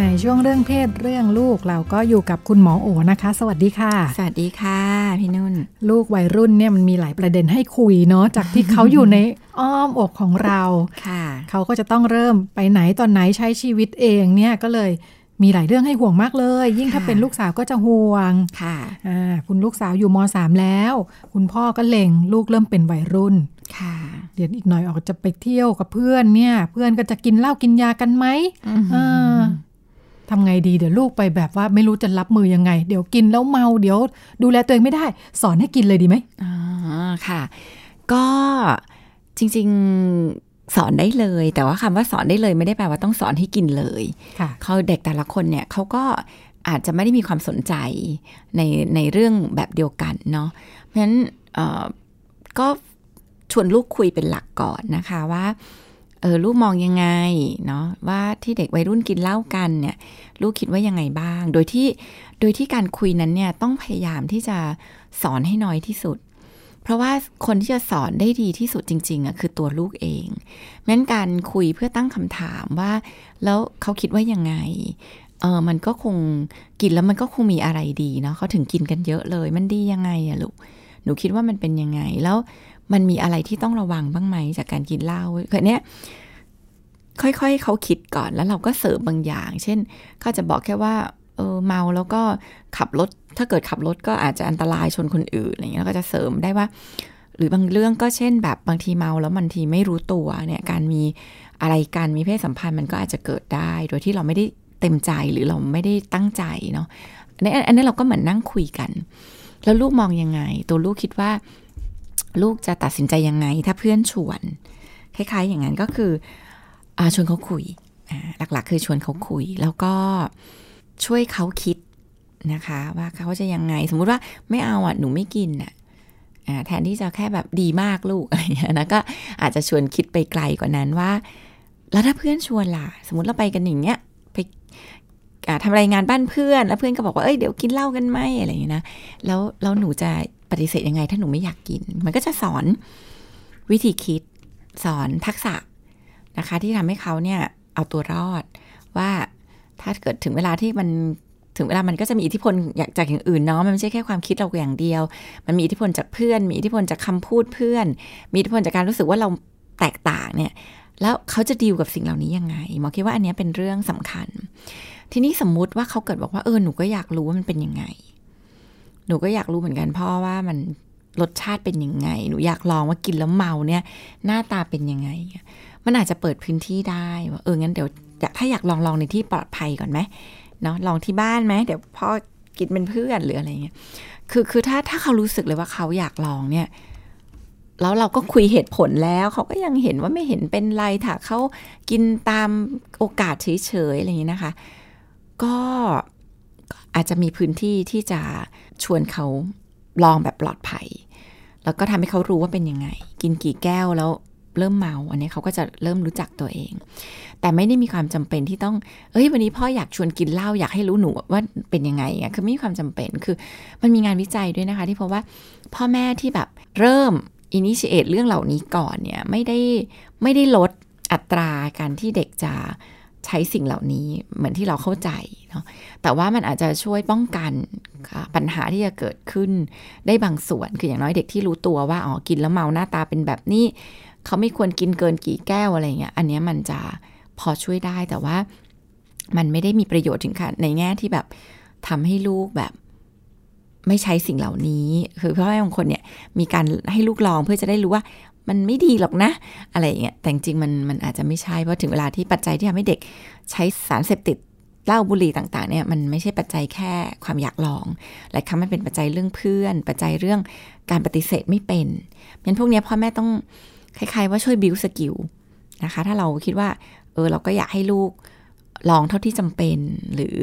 ในช่วงเรื่องเพศเรื่องลูกเราก็อยู่กับคุณหมอโอนะคะ สวัสดีค่ะ สวัสดีค่ะ พี่นุ่น ลูกวัยรุ่นเนี่ยมันมีหลายประเด็นให้คุยเนาะจากที่เขาอยู่ในอ้อมอกของเราค่ะ เขาก็จะต้องเริ่มไปไหนตอนไหนใช้ชีวิตเองเนี่ยก็เลยมีหลายเรื่องให้ห่วงมากเลย ยิ่งถ้าค่ะเป็นลูกสาวก็จะห่วงค่ะอ่าคุณลูกสาวอยู่มสามแล้ว คุณพ่อก็เล็งลูกเริ่มเป็นวัยรุ่นค่ะเดี๋ยวอีกหน่อยออกจะไปเที่ยวกับเพื่อนเนี่ย เพื่อนก็จะกินเหล้ากินยากันไหมอือหือเออ ทำไงดีเดี๋ยวลูกไปแบบว่าไม่รู้จะรับมือยังไง เดี๋ยวกินแล้วเมาเดี๋ยว ดูแลตัวเองไม่ได้ สอนให้กินเลยดีไหมอ๋อค่ะ ก็จริง ๆสอนได้เลย แต่ว่าคำว่าสอนได้เลยไม่ได้แปลว่าต้องสอนให้กินเลยค่ะเขาเด็กแต่ละคนเนี่ยเขาก็อาจจะไม่ได้มีความสนใจในในเรื่องแบบเดียวกันเนาะเพราะฉะนั้นเอ่อก็ชวนลูกคุยเป็นหลักก่อนนะคะว่า เออลูกมองยังไงเนาะว่าที่เด็กวัยรุ่นกินเหล้ากันเนี่ย ลูกคิดว่ายังไงบ้าง โดยที่โดยที่การคุยนั้นเนี่ยต้องพยายามที่จะสอนให้น้อยที่สุด เพราะว่าคนที่จะสอนได้ดีที่สุดจริงๆอะคือตัวลูกเองงั้นการคุยเพื่อตั้งคำถามว่า แล้วเขาคิดว่ายังไงเออมันก็คงกินแล้วมันก็คงมีอะไรดีเนาะเขาถึงกินกันเยอะเลย มันดียังไงอะลูกหนูคิดว่ามันเป็นยังไงแล้ว มันมีอะไรที่ต้องระวังบ้างไหมจากการกินเหล้าคือเนี้ยค่อยๆเขาคิดก่อนแล้วเราก็เสริมบางอย่าง เช่นเขาจะบอกแค่ว่าเออเมาแล้วก็ขับรถ ถ้าเกิดขับรถก็อาจจะอันตรายชนคนอื่นอะไรเงี้ยแล้วก็จะเสริมได้ว่า หรือบางเรื่องก็เช่น แบบบางทีเมาแล้วบางทีไม่รู้ตัวเนี่ยการมีอะไรการมีเพศสัมพันธ์มันก็อาจจะเกิดได้ โดยที่เราไม่ได้เต็มใจหรือเราไม่ได้ตั้งใจเนาะอันนี้อันนี้เราก็เหมือนนั่งคุยกัน แล้วลูกมองยังไง ตัวลูกคิดว่า ลูกจะตัดสินใจยังไง ถ้าเพื่อนชวน คล้าย ๆ อย่างนั้นก็คืออชวนเขาคุย หลักๆ คือชวนเขาคุย แล้วก็ช่วยเขาคิดนะคะ ว่าเขาจะยังไง สมมุติว่าไม่เอาอะหนูไม่กินอะอ่าแทนที่จะแค่แบบดีมากลูกอะไรอย่างเงี้ยนะก็อาจจะชวนคิดไปไกลกว่านั้นว่า แล้วถ้าเพื่อนชวนล่ะ สมมติเราไปกันอย่างเงี้ยไปทำรายงานบ้านเพื่อน แล้วเพื่อนก็บอกว่าเอ้ยเดี๋ยวกินเหล้ากันไหมอะไรอย่างเงี้ยนะแล้วแล้วหนูจะ ปฏิเสธยังไงถ้าหนูไม่อยากกิน มันก็จะสอนวิธีคิดสอนทักษะนะคะ ที่ทำให้เขาเนี่ยเอาตัวรอดว่าถ้าเกิดถึงเวลาที่มันถึงเวลามันก็จะมีอิทธิพลจากอย่างอื่นเนาะมันไม่ใช่แค่ความคิดเราอย่างเดียว มันมีอิทธิพลจากเพื่อน มีอิทธิพลจากคำพูดเพื่อน มีอิทธิพลจากการรู้สึกว่าเราแตกต่างเนี่ยแล้วเขาจะดีลกับสิ่งเหล่านี้ยังไงหมอคิดว่าอันนี้เป็นเรื่องสำคัญ ทีนี้สมมุติว่าเขาเกิดบอกว่าเออหนูก็อยากรู้ว่ามันเป็นยังไง หนูก็อยากรู้เหมือนกันพ่อว่ามันรสชาติเป็นยังไง หนูอยากลองว่ากินแล้วเมาเนี่ย หน้าตาเป็นยังไง มันอาจจะเปิดพื้นที่ได้ว่าเอองั้นเดี๋ยวถ้าอยากลองลองในที่ปลอดภัยก่อนไหมเนาะลองที่บ้านไหมเดี๋ยวพ่อกินเป็นเพื่อนหรืออะไรเงี้ยคือคือถ้าถ้าเขารู้สึกเลยว่าเขาอยากลองเนี่ย แล้วเราก็คุยเหตุผลแล้วเขาก็ยังเห็นว่าไม่เห็นเป็นไรถ้าเขากินตามโอกาสเฉยๆอะไรอย่างนี้นะคะ ก็ อาจจะมีพื้นที่ที่จะชวนเขาลองแบบปลอดภัย แล้วก็ทำให้เขารู้ว่าเป็นยังไง กินกี่แก้วแล้วเริ่มเมา อันนี้เขาก็จะเริ่มรู้จักตัวเอง แต่ไม่ได้มีความจำเป็นที่ต้อง เอ้ย วันนี้พ่ออยากชวนกินเหล้าอยากให้รู้หนูว่าเป็นยังไงอะคือไม่มีความจำเป็น คือมันมีงานวิจัยด้วยนะคะ ที่พบว่าพ่อแม่ที่แบบเริ่มอินิชิเอตเรื่องเหล่านี้ก่อนเนี่ยไม่ได้ไม่ได้ลดอัตราการที่เด็กจะ ใช้สิ่งเหล่านี้เหมือนที่เราเข้าใจเนาะแต่ว่ามันอาจจะช่วยป้องกันปัญหาที่จะเกิดขึ้นได้บางส่วนคืออย่างน้อยเด็กที่รู้ตัวว่าอ๋อกินแล้วเมาหน้าตาเป็นแบบนี้ เขาไม่ควรกินเกินกี่แก้วอะไรเงี้ยอันเนี้ยมันจะพอช่วยได้แต่ว่ามันไม่ได้มีประโยชน์ถึงขั้นในแง่ที่แบบทำให้ลูกแบบไม่ใช้สิ่งเหล่านี้ คือพ่อแม่บางคนเนี่ยมีการให้ลูกลองเพื่อจะได้รู้ว่า มันไม่ดีหรอกนะ อะไรอย่างเงี้ยแต่จริงๆมันมันอาจจะไม่ใช่เพราะถึงเวลาที่ปัจจัยที่ทำให้เด็กใช้สารเสพติดเหล้าบุหรี่ต่างๆเนี่ยมันไม่ใช่ปัจจัยแค่ความอยากลองหลายครั้งมันเป็นปัจจัยเรื่องเพื่อน ปัจจัยเรื่องการปฏิเสธไม่เป็นงั้นพวกนี้พ่อแม่ต้องคล้ายๆว่าช่วย build skillนะคะ ถ้าเราคิดว่า เออเราก็อยากให้ลูกลองเท่าที่จำเป็น หรือ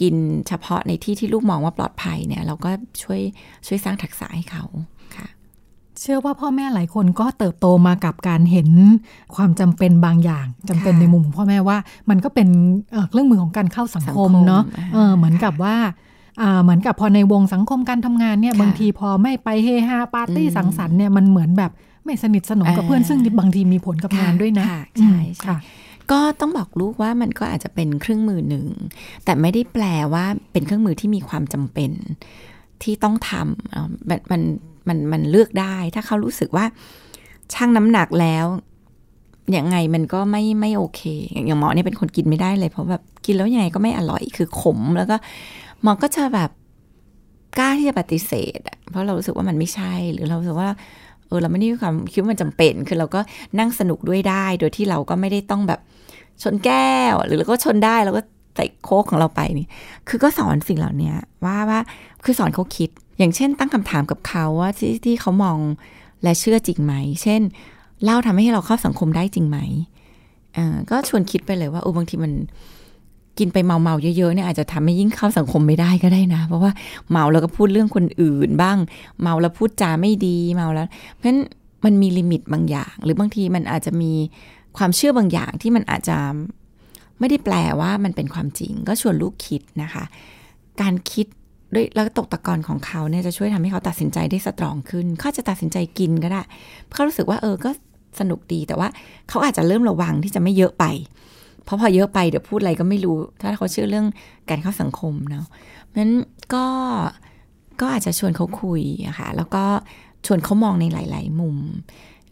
กินเฉพาะในที่ที่ลูกมองว่าปลอดภัยเนี่ย เราก็ช่วยช่วยสร้างทักษะให้เขา เชื่อว่าพ่อแม่หลายคนก็เติบโตมากับการเห็นความจำเป็นบางอย่างจำเป็นค่ะในมุมของพ่อแม่ว่า มันก็เป็นเอ่อเครื่องมือของการเข้าสังคมสังคมเนาะอ่าเออเหมือนกับว่าอ่าเหมือนกับพอในวงสังคมการทำงานเนี่ยค่ะบางทีพอไม่ไปเฮฮาปาร์ตี้อืมสังสรรค์เนี่ยมันเหมือนแบบไม่สนิทสนมกับอ่าเพื่อนซึ่งบางทีมีผลกับงานด้วยนะค่ะใช่อืมใช่ค่ะก็ต้องบอกลูกว่ามันก็อาจจะเป็นเครื่องมือหนึ่ง แต่ไม่ได้แปลว่าเป็นเครื่องมือที่มีความจำเป็นที่ต้องทำเอ่อมัน มันมันเลือกได้ ถ้าเขารู้สึกว่าชั่งน้ำหนักแล้วยังไงมันก็ไม่ไม่โอเค อย่างหมอเนี่ยเป็นคนกินไม่ได้เลย เพราะแบบกินแล้วยังไงก็ไม่อร่อยคือขม แล้วก็หมอก็จะแบบกล้าที่จะปฏิเสธอะเพราะเรารู้สึกว่ามันไม่ใช่ หรือเราสึกว่าเออเราไม่ได้ความคิดว่ามันจำเป็น คือเราก็นั่งสนุกด้วยได้ โดยที่เราก็ไม่ได้ต้องแบบชนแก้ว หรือเราก็ชนได้เราก็ใส่โค้กของเราไปนี่ คือก็สอนสิ่งเหล่านี้ว่าว่าคือสอนเขาคิด อย่างเช่นตั้งคำถามกับเขาว่าที่ที่เขามองและเชื่อจริงไหม เช่นเล่าทำให้เราเข้าสังคมได้จริงไหมก็ชวนคิดไปเลยว่าเออบางทีมันกินไปเมาเมาเยอะๆเนี่ยอาจจะทำให้ยิ่งเข้าสังคมไม่ได้ก็ได้นะ เพราะว่าเมาแล้วก็พูดเรื่องคนอื่นบ้าง เมาแล้วพูดจาไม่ดีเมาแล้ว เพราะฉะนั้นมันมีลิมิตบางอย่าง หรือบางทีมันอาจจะมีความเชื่อบางอย่างที่มันอาจจะไม่ได้แปลว่ามันเป็นความจริง ก็ชวนลูกคิดนะคะ การคิด ด้วยแล้วตกตะกอนของเขาเนี่ยจะช่วยทำให้เขาตัดสินใจได้สตรองขึ้น เขาจะตัดสินใจกินก็ได้เพราะเขารู้สึกว่าเออก็สนุกดีแต่ว่าเขาอาจจะเริ่มระวังที่จะไม่เยอะไป เพราะพอเยอะไปเดี๋ยวพูดอะไรก็ไม่รู้ ถ้าเขาเชื่อเรื่องการเข้าสังคมเนาะเพราะฉะนั้นก็ก็อาจจะชวนเขาคุยอะค่ะแล้วก็ชวนเขามองในหลาย ๆ มุม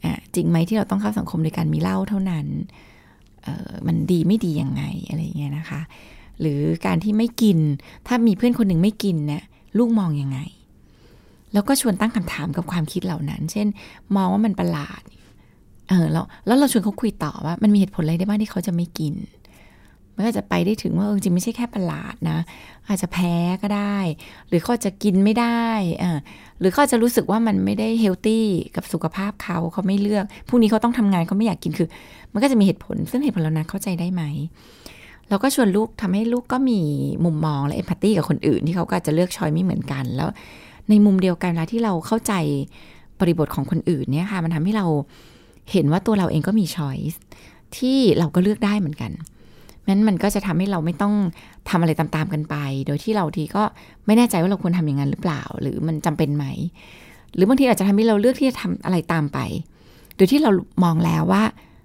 อะจริงไหมที่เราต้องเข้าสังคมโดยการมีเหล้าเท่านั้นเออมันดีไม่ดียังไงอะไรเงี้ยนะคะ หรือการที่ไม่กิน ถ้ามีเพื่อนคนหนึ่งไม่กินเนี่ยลูกมองยังไง แล้วก็ชวนตั้งคำถามกับความคิดเหล่านั้น เช่น มองว่ามันประหลาดเออแล้วแล้วเราชวนเขาคุยต่อว่ามันมีเหตุผลอะไรได้บ้างที่เขาจะไม่กินมันก็จะไปได้ถึงว่าเออจริงไม่ใช่แค่ประหลาดนะ อาจจะแพ้ก็ได้ หรือเขาจะกินไม่ได้อ่าหรือเขาจจะรู้สึกว่ามันไม่ได้เฮลตี้กับสุขภาพเขาเขาไม่เลือกพรุ่งนี้เขาต้องทำงานเขาไม่อยากกินคือ มันก็จะมีเหตุผลซึ่งเหตุผลเหล่านั้นเข้าใจได้ไหม เราก็ชวนลูกทำให้ลูกก็มีมุมมองและเอมพัตตีกับคนอื่น ที่เขาก็จะเลือกชอยไม่เหมือนกัน แล้วในมุมเดียวกันเวลาที่เราเข้าใจบริบทของคนอื่นเนี่ยค่ะมันทำให้เราเห็นว่าตัวเราเองก็มีช้อยส์ที่เราก็เลือกได้เหมือนกันนั้นมันก็จะทำให้เราไม่ต้องทำอะไรตามๆกันไป โดยที่เราทีก็ไม่แน่ใจว่าเราควรทำอย่างนั้นหรือเปล่า หรือมันจำเป็นไหม หรือบางทีอาจจะทำให้เราเลือกที่จะทำอะไรตามไป โดยที่เรามองแล้วว่า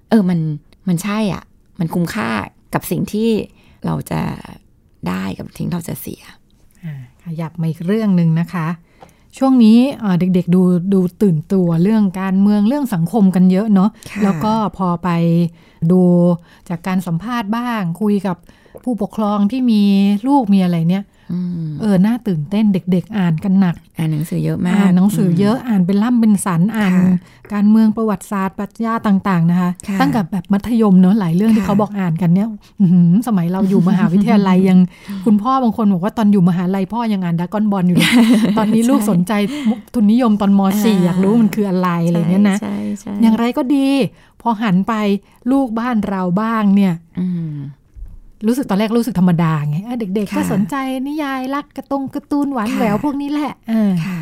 เออมันมันใช่อะ มันคุ้มค่า กับสิ่งที่เราจะได้กับสิ่งที่เราจะเสียอ่าขยับมาอีกเรื่องหนึ่งนะคะ ช่วงนี้เอ่อเด็กๆดูดูตื่นตัวเรื่องการเมืองเรื่องสังคมกันเยอะเนาะค่ะแล้วก็พอไปดูจากการสัมภาษณ์บ้าง คุยกับผู้ปกครองที่มีลูกมีอะไรเนี่ยอืม เออ น่าตื่นเต้นเด็ก ๆ อ่านกันหนัก อ่านหนังสือเยอะมาก อ่านหนังสือเยอะอ่านเป็นล่ำเป็นสันอ่านค่ะการเมืองประวัติศาสตร์ปรัชญาต่าง ๆ นะคะค่ะตั้งแต่แบบมัธยมเนอะหลายเรื่องที่ค่ะเขาบอกอ่านกันเนี่ยอื้อหือสมัยเราอยู่มหาวิทยาลัยยัง คุณพ่อบางคนบอกว่าตอนอยู่มหาลัยพ่อยังอ่านดากอนบอลอยู่เลยตอนนี้ลูกสนใจมุกทุนนิยมตอนม .4 อยากรู้มันคืออะไรอะไรอย่างเงี้ยนะใช่ใช่อย่างไรก็ดี พอหันไปลูกบ้านเราบ้างเนี่ยอืม รู้สึกตอนแรกรู้สึกธรรมดาไงเออเด็กๆก็ค่ะสนใจนิยายรักการะตงการ์ตูนหวานค่ะแหววพวกนี้แหละเออค่ะ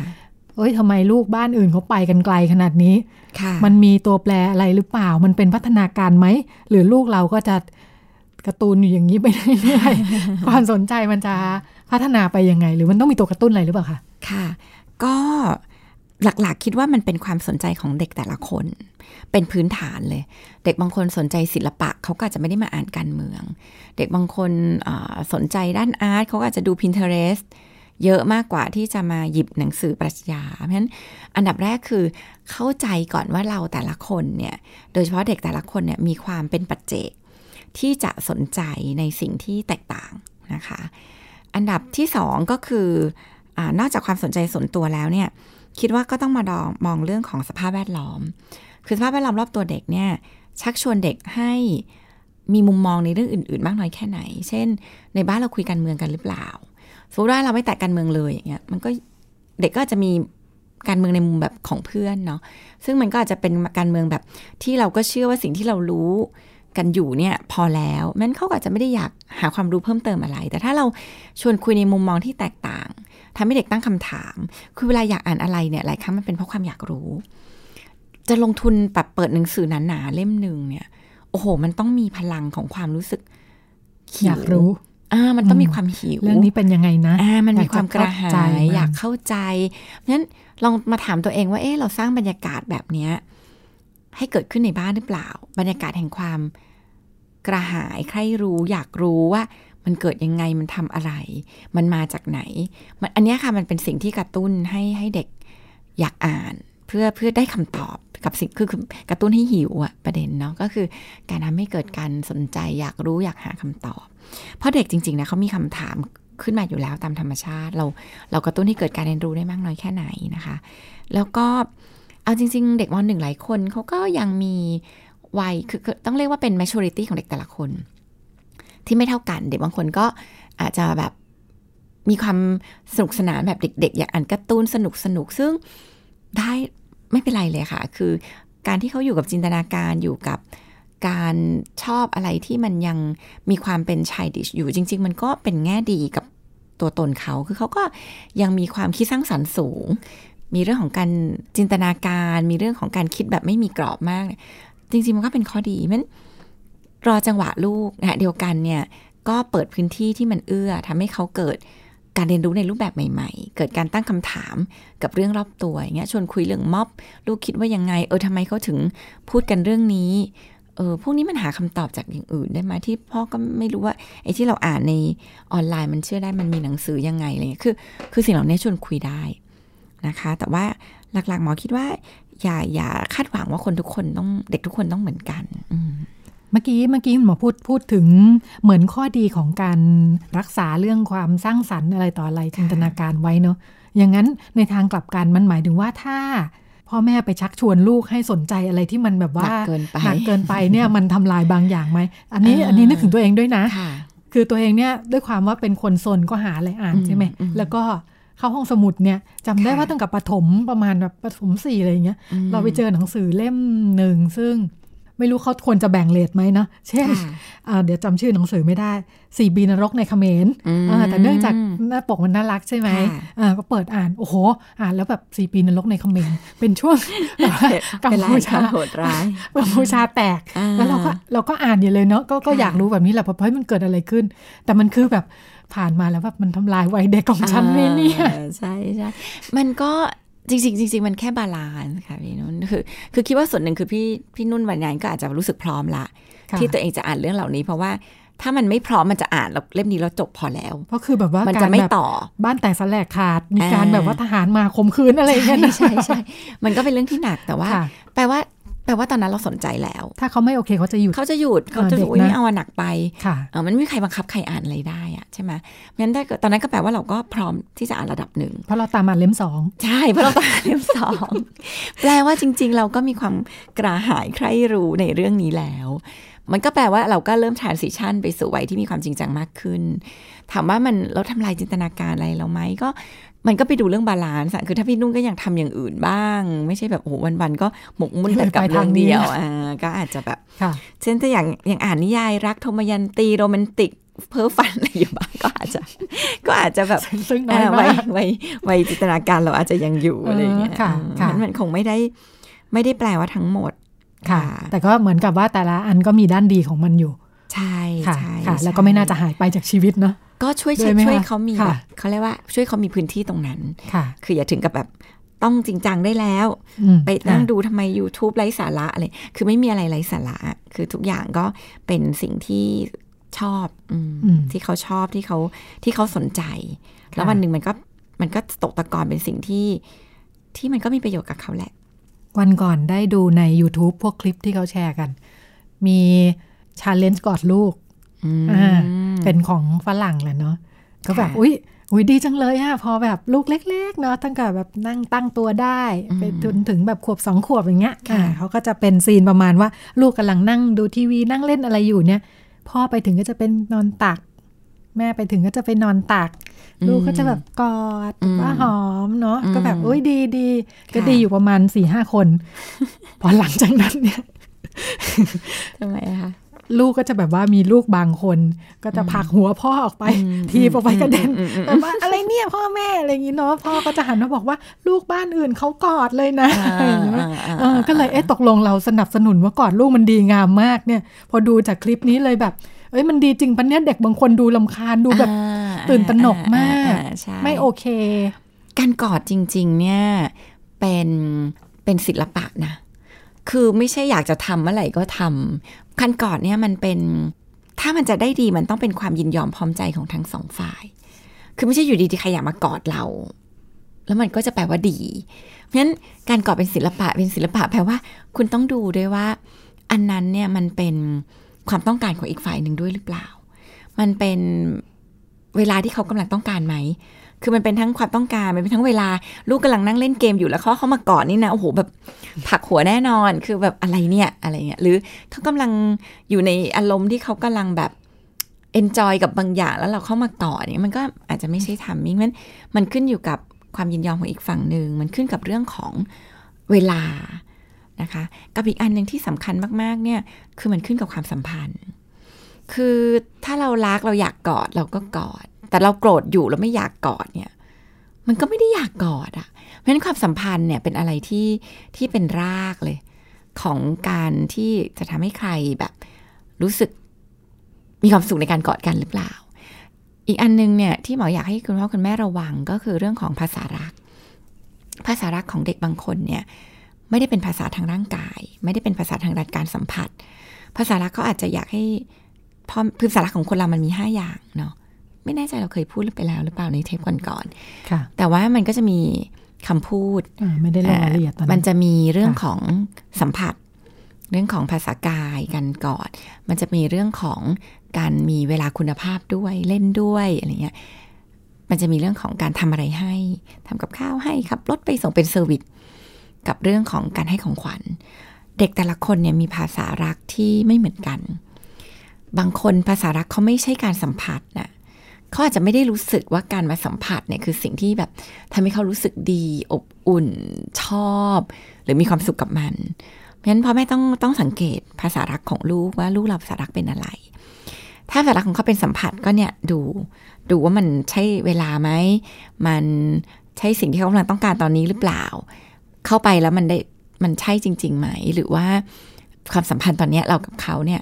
เอ้ยทำไมลูกบ้านอื่นเขาไปกันไกลขนาดนี้ค่ะมันมีตัวแปรอะไรหรือเปล่า มันเป็นพัฒนาการไหม หรือลูกเราก็จะการ์ตูนอยู่อย่างนี้ไปเรื่อยๆความสนใจมันจะพัฒนาไปยังไง หรือมันต้องมีตัวกระตุ้นอะไรหรือเปล่าคะ ค่ะ ก็ หลักๆ คิดว่ามันเป็นความสนใจของเด็กแต่ละคน เป็นพื้นฐานเลย เด็กบางคนสนใจศิลปะเขาก็อาจจะไม่ได้มาอ่านการเมือง เด็กบางคนสนใจด้านอาร์ตเขาก็อาจจะดู Pinterest เยอะมากกว่าที่จะมาหยิบหนังสือปรัชญา เพราะฉะนั้นอันดับแรกคือเข้าใจก่อนว่าเราแต่ละคนเนี่ย โดยเฉพาะเด็กแต่ละคนเนี่ยมีความเป็นปัจเจก ที่จะสนใจในสิ่งที่แตกต่างนะคะ อันดับที่สองก็คืออนอกจากความสนใจส่วนตัวแล้วเนี่ย คิดว่าก็ต้องมาดองมองเรื่องของสภาพแวดล้อม คือสภาพแวดล้อมรอบตัวเด็กเนี่ย ชักชวนเด็กให้มีมุมมองในเรื่องอื่น ๆ มากน้อยแค่ไหน เช่น ในบ้านเราคุยการเมืองกันหรือเปล่าสมมติว่าเราไม่แตะการเมืองเลยอย่างเงี้ย มันก็เด็กก็จจะมีการเมืองในมุมแบบของเพื่อนเนาะ ซึ่งมันก็อาจจะเป็นการเมืองแบบที่เราก็เชื่อว่าสิ่งที่เรารู้กันอยู่เนี่ยพอแล้วแม้นเขาก็อาจจะไม่ได้อยากหาความรู้เพิ่มเติมอะไร แต่ถ้าเราชวนคุยในมุมมองที่แตกต่าง ทำให้เด็กตั้งคำถาม คือเวลาอยากอ่านอะไรเนี่ยหลายครั้งมันเป็นเพราะความอยากรู้ จะลงทุนแบบเปิดหนังสือหนาๆเล่มหนึ่งเนี่ย โอ้โห มันต้องมีพลังของความรู้สึกหิวอยากรู้อ่ามันต้องมีความหิวเรื่องนี้เป็นยังไงนะอ่ามันมีความกระหายอยากเข้เข้าใจเพราะฉะนั้นลองมาถามตัวเองว่าเอ๊ะเราสร้างบรรยากาศแบบเนี้ยให้เกิดขึ้นในบ้านหรือเปล่า บรรยากาศแห่งความกระหายใครรู้ อยากรู้ว่า มันเกิดยังไงมันทำอะไร มันมาจากไหน มันอันนี้ค่ะมันเป็นสิ่งที่กระตุ้นให้ให้เด็กอยากอ่าน เพื่อเพื่อได้คำตอบกับสิ่งคือกระตุ้นให้หิวอะประเด็นเนาะก็คือการทำให้เกิดการสนใจอยากรู้อยากหาคำตอบ เพราะเด็กจริงๆนะเขามีคำถามขึ้นมาอยู่แล้วตามธรรมชาติ เราเรากระตุ้นให้เกิดการเรียนรู้ได้มากน้อยแค่ไหนนะคะ แล้วก็เอาจริง ๆ เด็กมหนึ่งหลายคนเขาก็ยังมีวัยคือคือต้องเรียกว่าเป็น maturity ของเด็กแต่ละคน ที่ไม่เท่ากัน เด็กบางคนก็อาจจะแบบมีความสนุกสนานแบบเด็ก ๆ อยากอ่านการ์ตูนสนุกสนุกซึ่งได้ไม่เป็นไรเลยค่ะ คือการที่เขาอยู่กับจินตนาการอยู่กับการชอบอะไรที่มันยังมีความเป็นชายดิชอยู่จริง ๆ มันก็เป็นแง่ดีกับตัวตนเขา คือเขาก็ยังมีความคิดสร้างสรรค์สูง มีเรื่องของการจินตนาการ มีเรื่องของการคิดแบบไม่มีกรอบมาก จริง ๆ มันก็เป็นข้อดีมัน รอจังหวะลูกนะเดียวกันเนี่ยก็เปิดพื้นที่ที่มันเอื้อทำให้เขาเกิดการเรียนรู้ในรูปแบบใหม่ ๆ เกิดการตั้งคำถามกับเรื่องรอบตัวอย่างเงี้ยชวนคุยเรื่องม็อบ ลูกคิดว่ายังไง เออทำไมเขาถึงพูดกันเรื่องนี้ เออพวกนี้มันหาคำตอบจากอย่างอื่นได้ไหมที่พ่อก็ไม่รู้ว่าไอ้ที่เราอ่านในออนไลน์มันเชื่อได้มันมีหนังสือยังไงอะไรเงี้ยคือ คือสิ่งเหล่านี้ชวนคุยได้นะคะ แต่ว่าหลักๆหมอคิดว่า อย่าอย่าคาดหวังว่าคนทุกคนต้องเด็กทุกคนต้องเหมือนกัน อื เมื่อกี้เมื่อกี้หมอพูดพูดถึงเหมือนข้อดีของการรักษาเรื่องความสร้างสรรค์อะไรต่ออะไรจินตนาการไว้เนาะอย่างนั้นในทางกลับกันมันหมายถึงว่าถ้าพ่อแม่ไปชักชวนลูกให้สนใจอะไรที่มันแบบว่าหนักเกินไปหนักเกินไปเนี่ยมันทำลายบางอย่างไหมอันนี้อ่าอันนี้นึกถึงตัวเองด้วยนะค่ะคือตัวเองเนี่ยด้วยความว่าเป็นคนซนก็หาอะไรอ่านอืมใช่ไหมอืมแล้วก็เข้าห้องสมุดเนี่ยจำได้ค่ะว่าตั้งแต่ประถมประมาณแบบประถมสี่อะไรอย่างเงี้ยอืมเราไปเจอหนังสือเล่มหนึ่งซึ่ง ไม่รู้เขาควรจะแบ่งเลทไหมเนาะเช่นค่ะอ่าเดี๋ยวจำชื่อหนังสือไม่ได้สี่ปีนรกในเขมรอืมอ่าแต่เนื่องจากหน้าปกมันน่ารักใช่ไหมค่ะอ่าก็เปิดอ่าน โอ้โห อ่านแล้วแบบสี่ปีนรกในเขมรเป็นช่วงแบบว่ากัมเป็นรายพูกาชารโหดร้ายกัมพูชาแตกอ่าแล้วเราก็เราก็อ่านอยู่เลยเนาะก็ก็ค่ะอยากรู้แบบนี้แหละเพราะเฮ้ยมันเกิดอะไรขึ้น แต่มันคือแบบผ่านมาแล้วแบบมันทำลายวัยเด็กของฉันไหมเนี่ยอ่าใช่ใช่มันก็ จริงๆจริงๆมันแค่ balance ค่ะพี่นุ่นคือคือคิดว่าส่วนหนึ่งคือพี่พี่นุ่นวันนั้นก็อาจจะรู้สึกพร้อมละค่ะที่ตัวเองจะอ่านเรื่องเหล่านี้ เพราะว่าถ้ามันไม่พร้อมมันจะอ่านแล้วเล่มนี้แล้วจบพอแล้วเพราะคือแบบว่ามันการจะไม่แบบต่อบ้านแตกสาแหรกขาดมีการอ่าแบบว่าทหารมาข่มขืนอะไรอย่างเงี้ยนะใช่ใช่มันก็เป็นเรื่องที่หนักแต่ว่าค่ะแปลว่าแป ลว่าตอนนั้นเราสนใจแล้ว ถ้าเขาไม่โอเคเขาจะหยุดเขาจะหยุดเขาจะเออเด็กอุ้ยนะไม่เอาอะหนักไปค่ะเออมันไม่มีใครบังคับใครอ่านอะไรได้อะใช่ไหมงั้นถ้าเกิดตอนนั้นก็แปลว่าเราก็พร้อมที่จะอ่านระดับหนึ่งเพราะเราตามมาเล่มสองใช่เพราะเราต้องอ่านเล่มสองแปลว่าจริง ๆ เราก็มีความกระหายใคร่รู้ในเรื่องนี้แล้วมันก็แปลว่าเราก็เริ่ม transition ไปสู่วัยที่มีความจริงจังมากขึ้น ถามว่ามันเราทำลายจินตนาการอะไรเราไหมก็ มันก็ไปดูเรื่อง balance อะคือถ้าพี่นุ่นก็ยังทำอย่างอื่นบ้าง ไม่ใช่แบบโอ้โหวัน ๆ ก็หมกมุ่นแต่กับเรื่องนี้ไปทางเดียวอ่าก็อาจจะแบบค่ะเช่นถ้าอย่างอย่างอ่านนิยายรักโทมยันตีโรแมนติกเพ้อฝันอะไรอยู่บ้างก็อาจจะ ก็อาจจะแบบซึ่งน้อยอ่ามาวักยวัยวัยจินตนาการเราอาจจะยังอยู่อะไรอย่างเงี้ยเออค่ะอืมค่ะมันมันคงไม่ได้ ไม่ได้แปลว่าทั้งหมดค่ะ แต่ก็เหมือนกับว่าแต่ละอันก็มีด้านดีของมันอยู่ ใช่ค่ะใช่ค่ะแล้วก็ใช่ไม่น่าจะหายไปจากชีวิตเนาะก็ช่วยด้วยไหมช่วยคะเขามีค่ะแบบเขาเรียกว่าช่วยเขามีพื้นที่ตรงนั้นค่ะ คืออย่าถึงกับแบบต้องจริงจังได้แล้วอืมไปนั่งค่ะดูทำไม YouTube ไร้สาระอะไร คือไม่มีอะไรไร้สาระ คือทุกอย่างก็เป็นสิ่งที่ชอบอืมอืมที่เขาชอบที่เขาที่เขาสนใจ แล้ววันหนึ่งมันก็มันก็ตกตะกอนเป็นสิ่งที่ที่มันก็มีประโยชน์กับเขาแหละ วันก่อนได้ดูใน YouTube พวกคลิปที่เขาแชร์กัน มี ชาเลนจ์กอดลูกอืมอ่าเป็นของฝรั่งแหละเนาะก็แบบค่ะอุ๊ยอุ้ยดีจังเลยอะพอแบบลูกเล็ก ๆ เนาะตั้งแต่แบบนั่งตั้งตัวได้อืมไปจนถึงแบบขวบสองขวบอย่างเงี้ยค่ะอ่าเขาก็จะเป็นซีนประมาณว่า ลูกกำลังนั่งดูทีวีนั่งเล่นอะไรอยู่เนี่ย พ่อไปถึงก็จะเป็นนอนตัก แม่ไปถึงก็จะไปนอนตัก ลูกก็จะแบบกอดอืมว่าหอมเนาะอืมก็แบบอุ้ยดีดีก็ค่ะดีอยู่ประมาณสี่ห้าคน พอหลังจากนั้นเนี่ยทำไมอะคะ ลูกก็จะแบบว่ามีลูกบางคน ก็จะผลักหัวพ่อออกไปอืมทีบออกไปกระเด็นอืมอืมอืมแบบว่าอะไรเนี่ยพ่อแม่อะไรอย่างงี้เนาะพ่อก็จะหันมาบอกว่าลูกบ้านอื่นเขากอดเลยนะอ่าอ่าอ่าเออก็เลยเอ๊ะตกลงเราสนับสนุนว่ากอดลูกมันดีงามมากเนี่ย พอดูจากคลิปนี้เลยแบบเอ้ยมันดีจริงปะเนี่ยเด็กบางคนดูลำคาญดูแบบอ่าตื่นตระหนกมากอ่อ่ใช่ไม่โอเค การกอดจริง ๆ เนี่ยเป็นเป็นศิลปะนะ คือไม่ใช่อยากจะทำเมื่อไหร่ก็ทำการกอดเนี่ยมันเป็นถ้ามันจะได้ดีมันต้องเป็นความยินยอมพร้อมใจของทั้งสองฝ่าย คือไม่ใช่อยู่ดีๆใครอยากมากอดเรา แล้วมันก็จะแปลว่าดี เพราะฉะนั้นการกอดเป็นศิลปะเป็นศิลปะแปลว่า คุณต้องดูด้วยว่า อันนั้นเนี่ยมันเป็นความต้องการของอีกฝ่ายหนึ่งด้วยหรือเปล่า มันเป็นเวลาที่เขากำลังต้องการไหม คือมันเป็นทั้งความต้องการ มันเป็นทั้งเวลา ลูกกำลังนั่งเล่นเกมอยู่แล้วเขาเข้ามากอดนี่นะ โอ้โห แบบผักหัวแน่นอน คือแบบอะไรเนี่ย อะไรเงี้ย หรือเขากำลังอยู่ในอารมณ์ที่เขากำลังแบบ enjoy กับบางอย่างแล้วเราเข้ามากอดเนี่ยมันก็อาจจะไม่ใช่ทำมิ่งมันมันขึ้นอยู่กับความยินยอมของอีกฝั่งหนึ่ง มันขึ้นกับเรื่องของเวลานะคะ กับอีกอันหนึ่งที่สำคัญมากๆ เนี่ย คือมันขึ้นกับความสัมพันธ์ คือถ้าเรารักเราอยากกอดเราก็กอด แต่เราโกรธอยู่แล้วไม่อยากกอดเนี่ย มันก็ไม่ได้อยากกอดอะเพราะฉะนั้นความสัมพันธ์เนี่ยเป็นอะไรที่ที่เป็นรากเลย ของการที่จะทำให้ใครแบบ รู้สึกมีความสุขในการกอดกันหรือเปล่า อีกอันนึงเนี่ยที่หมออยากให้คุณพ่อคุณแม่ระวังก็คือเรื่องของภาษารัก ภาษารักของเด็กบางคนเนี่ยไม่ได้เป็นภาษาทางร่างกาย ไม่ได้เป็นภาษาทางด้านการสัมผัส ภาษารักเขาอาจจะอยากให้พ่อภาษารักของคนเรามันมีห้าอย่างเนาะ ไม่แน่ใจเราเคยพูดไปแล้วหรือเปล่าในเทปก่อนค่ะๆแต่ว่ามันก็จะมีคำพูดอ่าไม่ได้ลงรายละเอียดตอนมันั้นนจะมีเรื่องค่ะของสัมผัส เรื่องของภาษากายการกอด มันจะมีเรื่องของการมีเวลาคุณภาพด้วยเล่นด้วยอะไรเงี้ย มันจะมีเรื่องของการทำอะไรให้ทำกับข้าวให้ขับรถไปส่งเป็นเซอร์วิสกับเรื่องของการให้ของขวัญ เด็กแต่ละคนเนี่ยมีภาษารักที่ไม่เหมือนกัน บางคนภาษารักเขาไม่ใช่การสัมผัสนะ เขาอาจจะไม่ได้รู้สึกว่าการมาสัมผัสเนี่ยคือสิ่งที่แบบทำให้เขารู้สึกดีอบอุ่นชอบ หรือมีความสุขกับมันเพราะฉะนั้นพ่อแม่ต้องต้องสังเกตภาษารักของลูกว่าลูกเราภาษารักเป็นอะไร ถ้าภาษารักของเขาเป็นสัมผัสก็เนี่ยดูดูว่ามันใช่เวลาไหมมันใช่สิ่งที่เขากำลังต้องการตอนนี้หรือเปล่า เข้าไปแล้วมันได้มันใช่จริงๆไหม หรือว่าความสัมพันธ์ตอนเนี้ยเรากับเขาเนี่ย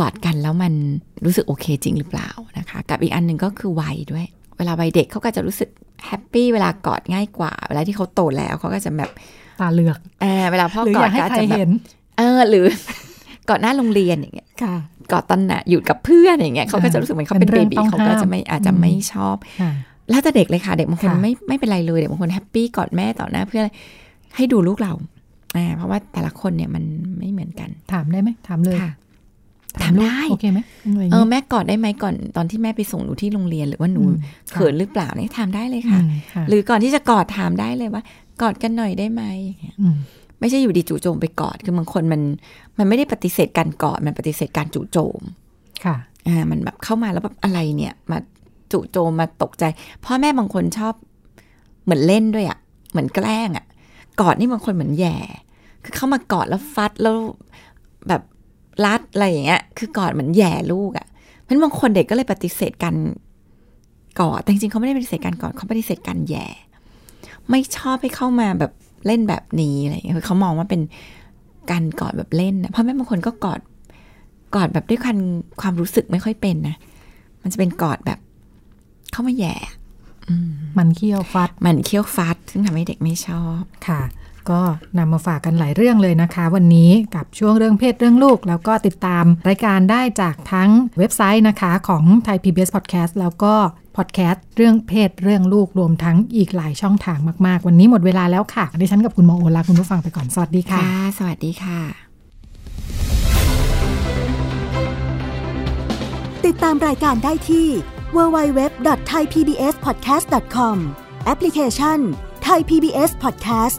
กอดกันแล้วมันรู้สึกโอเคจริงหรือเปล่านะคะ กับอีกอันหนึ่งก็คือวัยด้วย เวลาวัยเด็กเขาก็จะรู้สึกแฮปปี้เวลากอดง่ายกว่า เวลาที่เขาโตแล้วเขาก็จะแบบตาเหลือกเออเวลาพ่อหรือกออดยากให้ก็อาจใครจะแบบเห็นเออหรือกอดหน้าโรงเรียนอย่างเงี้ยค่ะกอดตอนน่ะอยู่กับเพื่อนอย่างเงี้ยเขาก็จะรู้สึกเหมือนเขาเป็นเป็นเบเรื่องบีต้องเขาก็จะไม่ห้ามอาจจะอืมไม่ชอบค่ะแล้วแต่เด็กเลยค่ะ เด็กบางคนค่ะไม่ไม่เป็นไรเลยเด็กบางคนแฮปปี้กอดแม่ต่อหน้าเพื่อนให้ดูลูกเราอ่าเพราะว่าแต่ละคนเนี่ยมันไม่เหมือนกัน ถามได้ไหมถามเลยค่ะ ถามลูกถามได้โอเคไหมอะไรอย่างเอองี้แม่กอดได้ไหมก่อนตอนที่แม่ไปส่งหนูที่โรงเรียนหรือว่าหนูอืมเขินหรือเปล่าเนี่ยถามได้เลยค่ะอืมค่ะ หรือก่อนที่จะกอดถามได้เลยว่า กอดกันหน่อยได้ไหมอย่างเงี้ยอืมไม่ใช่อยู่ดีจู่โจมไปกอดคือบางคนมันมันไม่ได้ปฏิเสธการกอดมันปฏิเสธการจู่โจม ค่ะอ่ามันแบบเข้ามาแล้วแบบอะไรเนี่ย มาจู่โจมมาตกใจพ่อแม่บางคนชอบเหมือนเล่นด้วยอะ่ะ เหมือนแกล้งอะ่ะ กอดนี่บางคนเหมือนแย่ คือเข้ามากอดแล้วฟัดแล้วแบบ รัดอะไรอย่างเงี้ย คือกอดเหมือนแย่ลูกอะ่ะเพราะฉะนั้นบางคนเด็กก็เลยปฏิเสธการกอดแต่จริงๆเขาไม่ได้ปฏิเสธการกอดเขาปฏิเสธการแย่ ไม่ชอบให้เข้ามาแบบเล่นแบบนี้อะไรอย่างเงี้ยคือเขามองว่าเป็นการกอดแบบเล่นนะพ่อแม่บางคนก็กอดกอดแบบด้วยความความรู้สึกไม่ค่อยเป็นนะมันจะเป็นกอดแบบเข้ามาแย่มันเคี้ยวฟัด มันเคี้ยวฟัด ซึ่งทำให้เด็กไม่ชอบค่ะ ก็นำมาฝากกันหลายเรื่องเลยนะคะ วันนี้กับช่วงเรื่องเพศเรื่องลูก แล้วก็ติดตามรายการได้จากทั้งเว็บไซต์นะคะของไทย PBS Podcast แล้วก็พอดแคสต์เรื่องเพศเรื่องลูกรวมทั้งอีกหลายช่องทางมาก ๆ วันนี้หมดเวลาแล้วค่ะดิฉันกับคุณหมอโอลาคุณผู้ฟังไปก่อนสวัสดีค่ะค่ะสวัสดีค่ะ ติดตามรายการได้ที่ www.thaipbspodcast.com แอปพลิเคชัน Thai PBS Podcast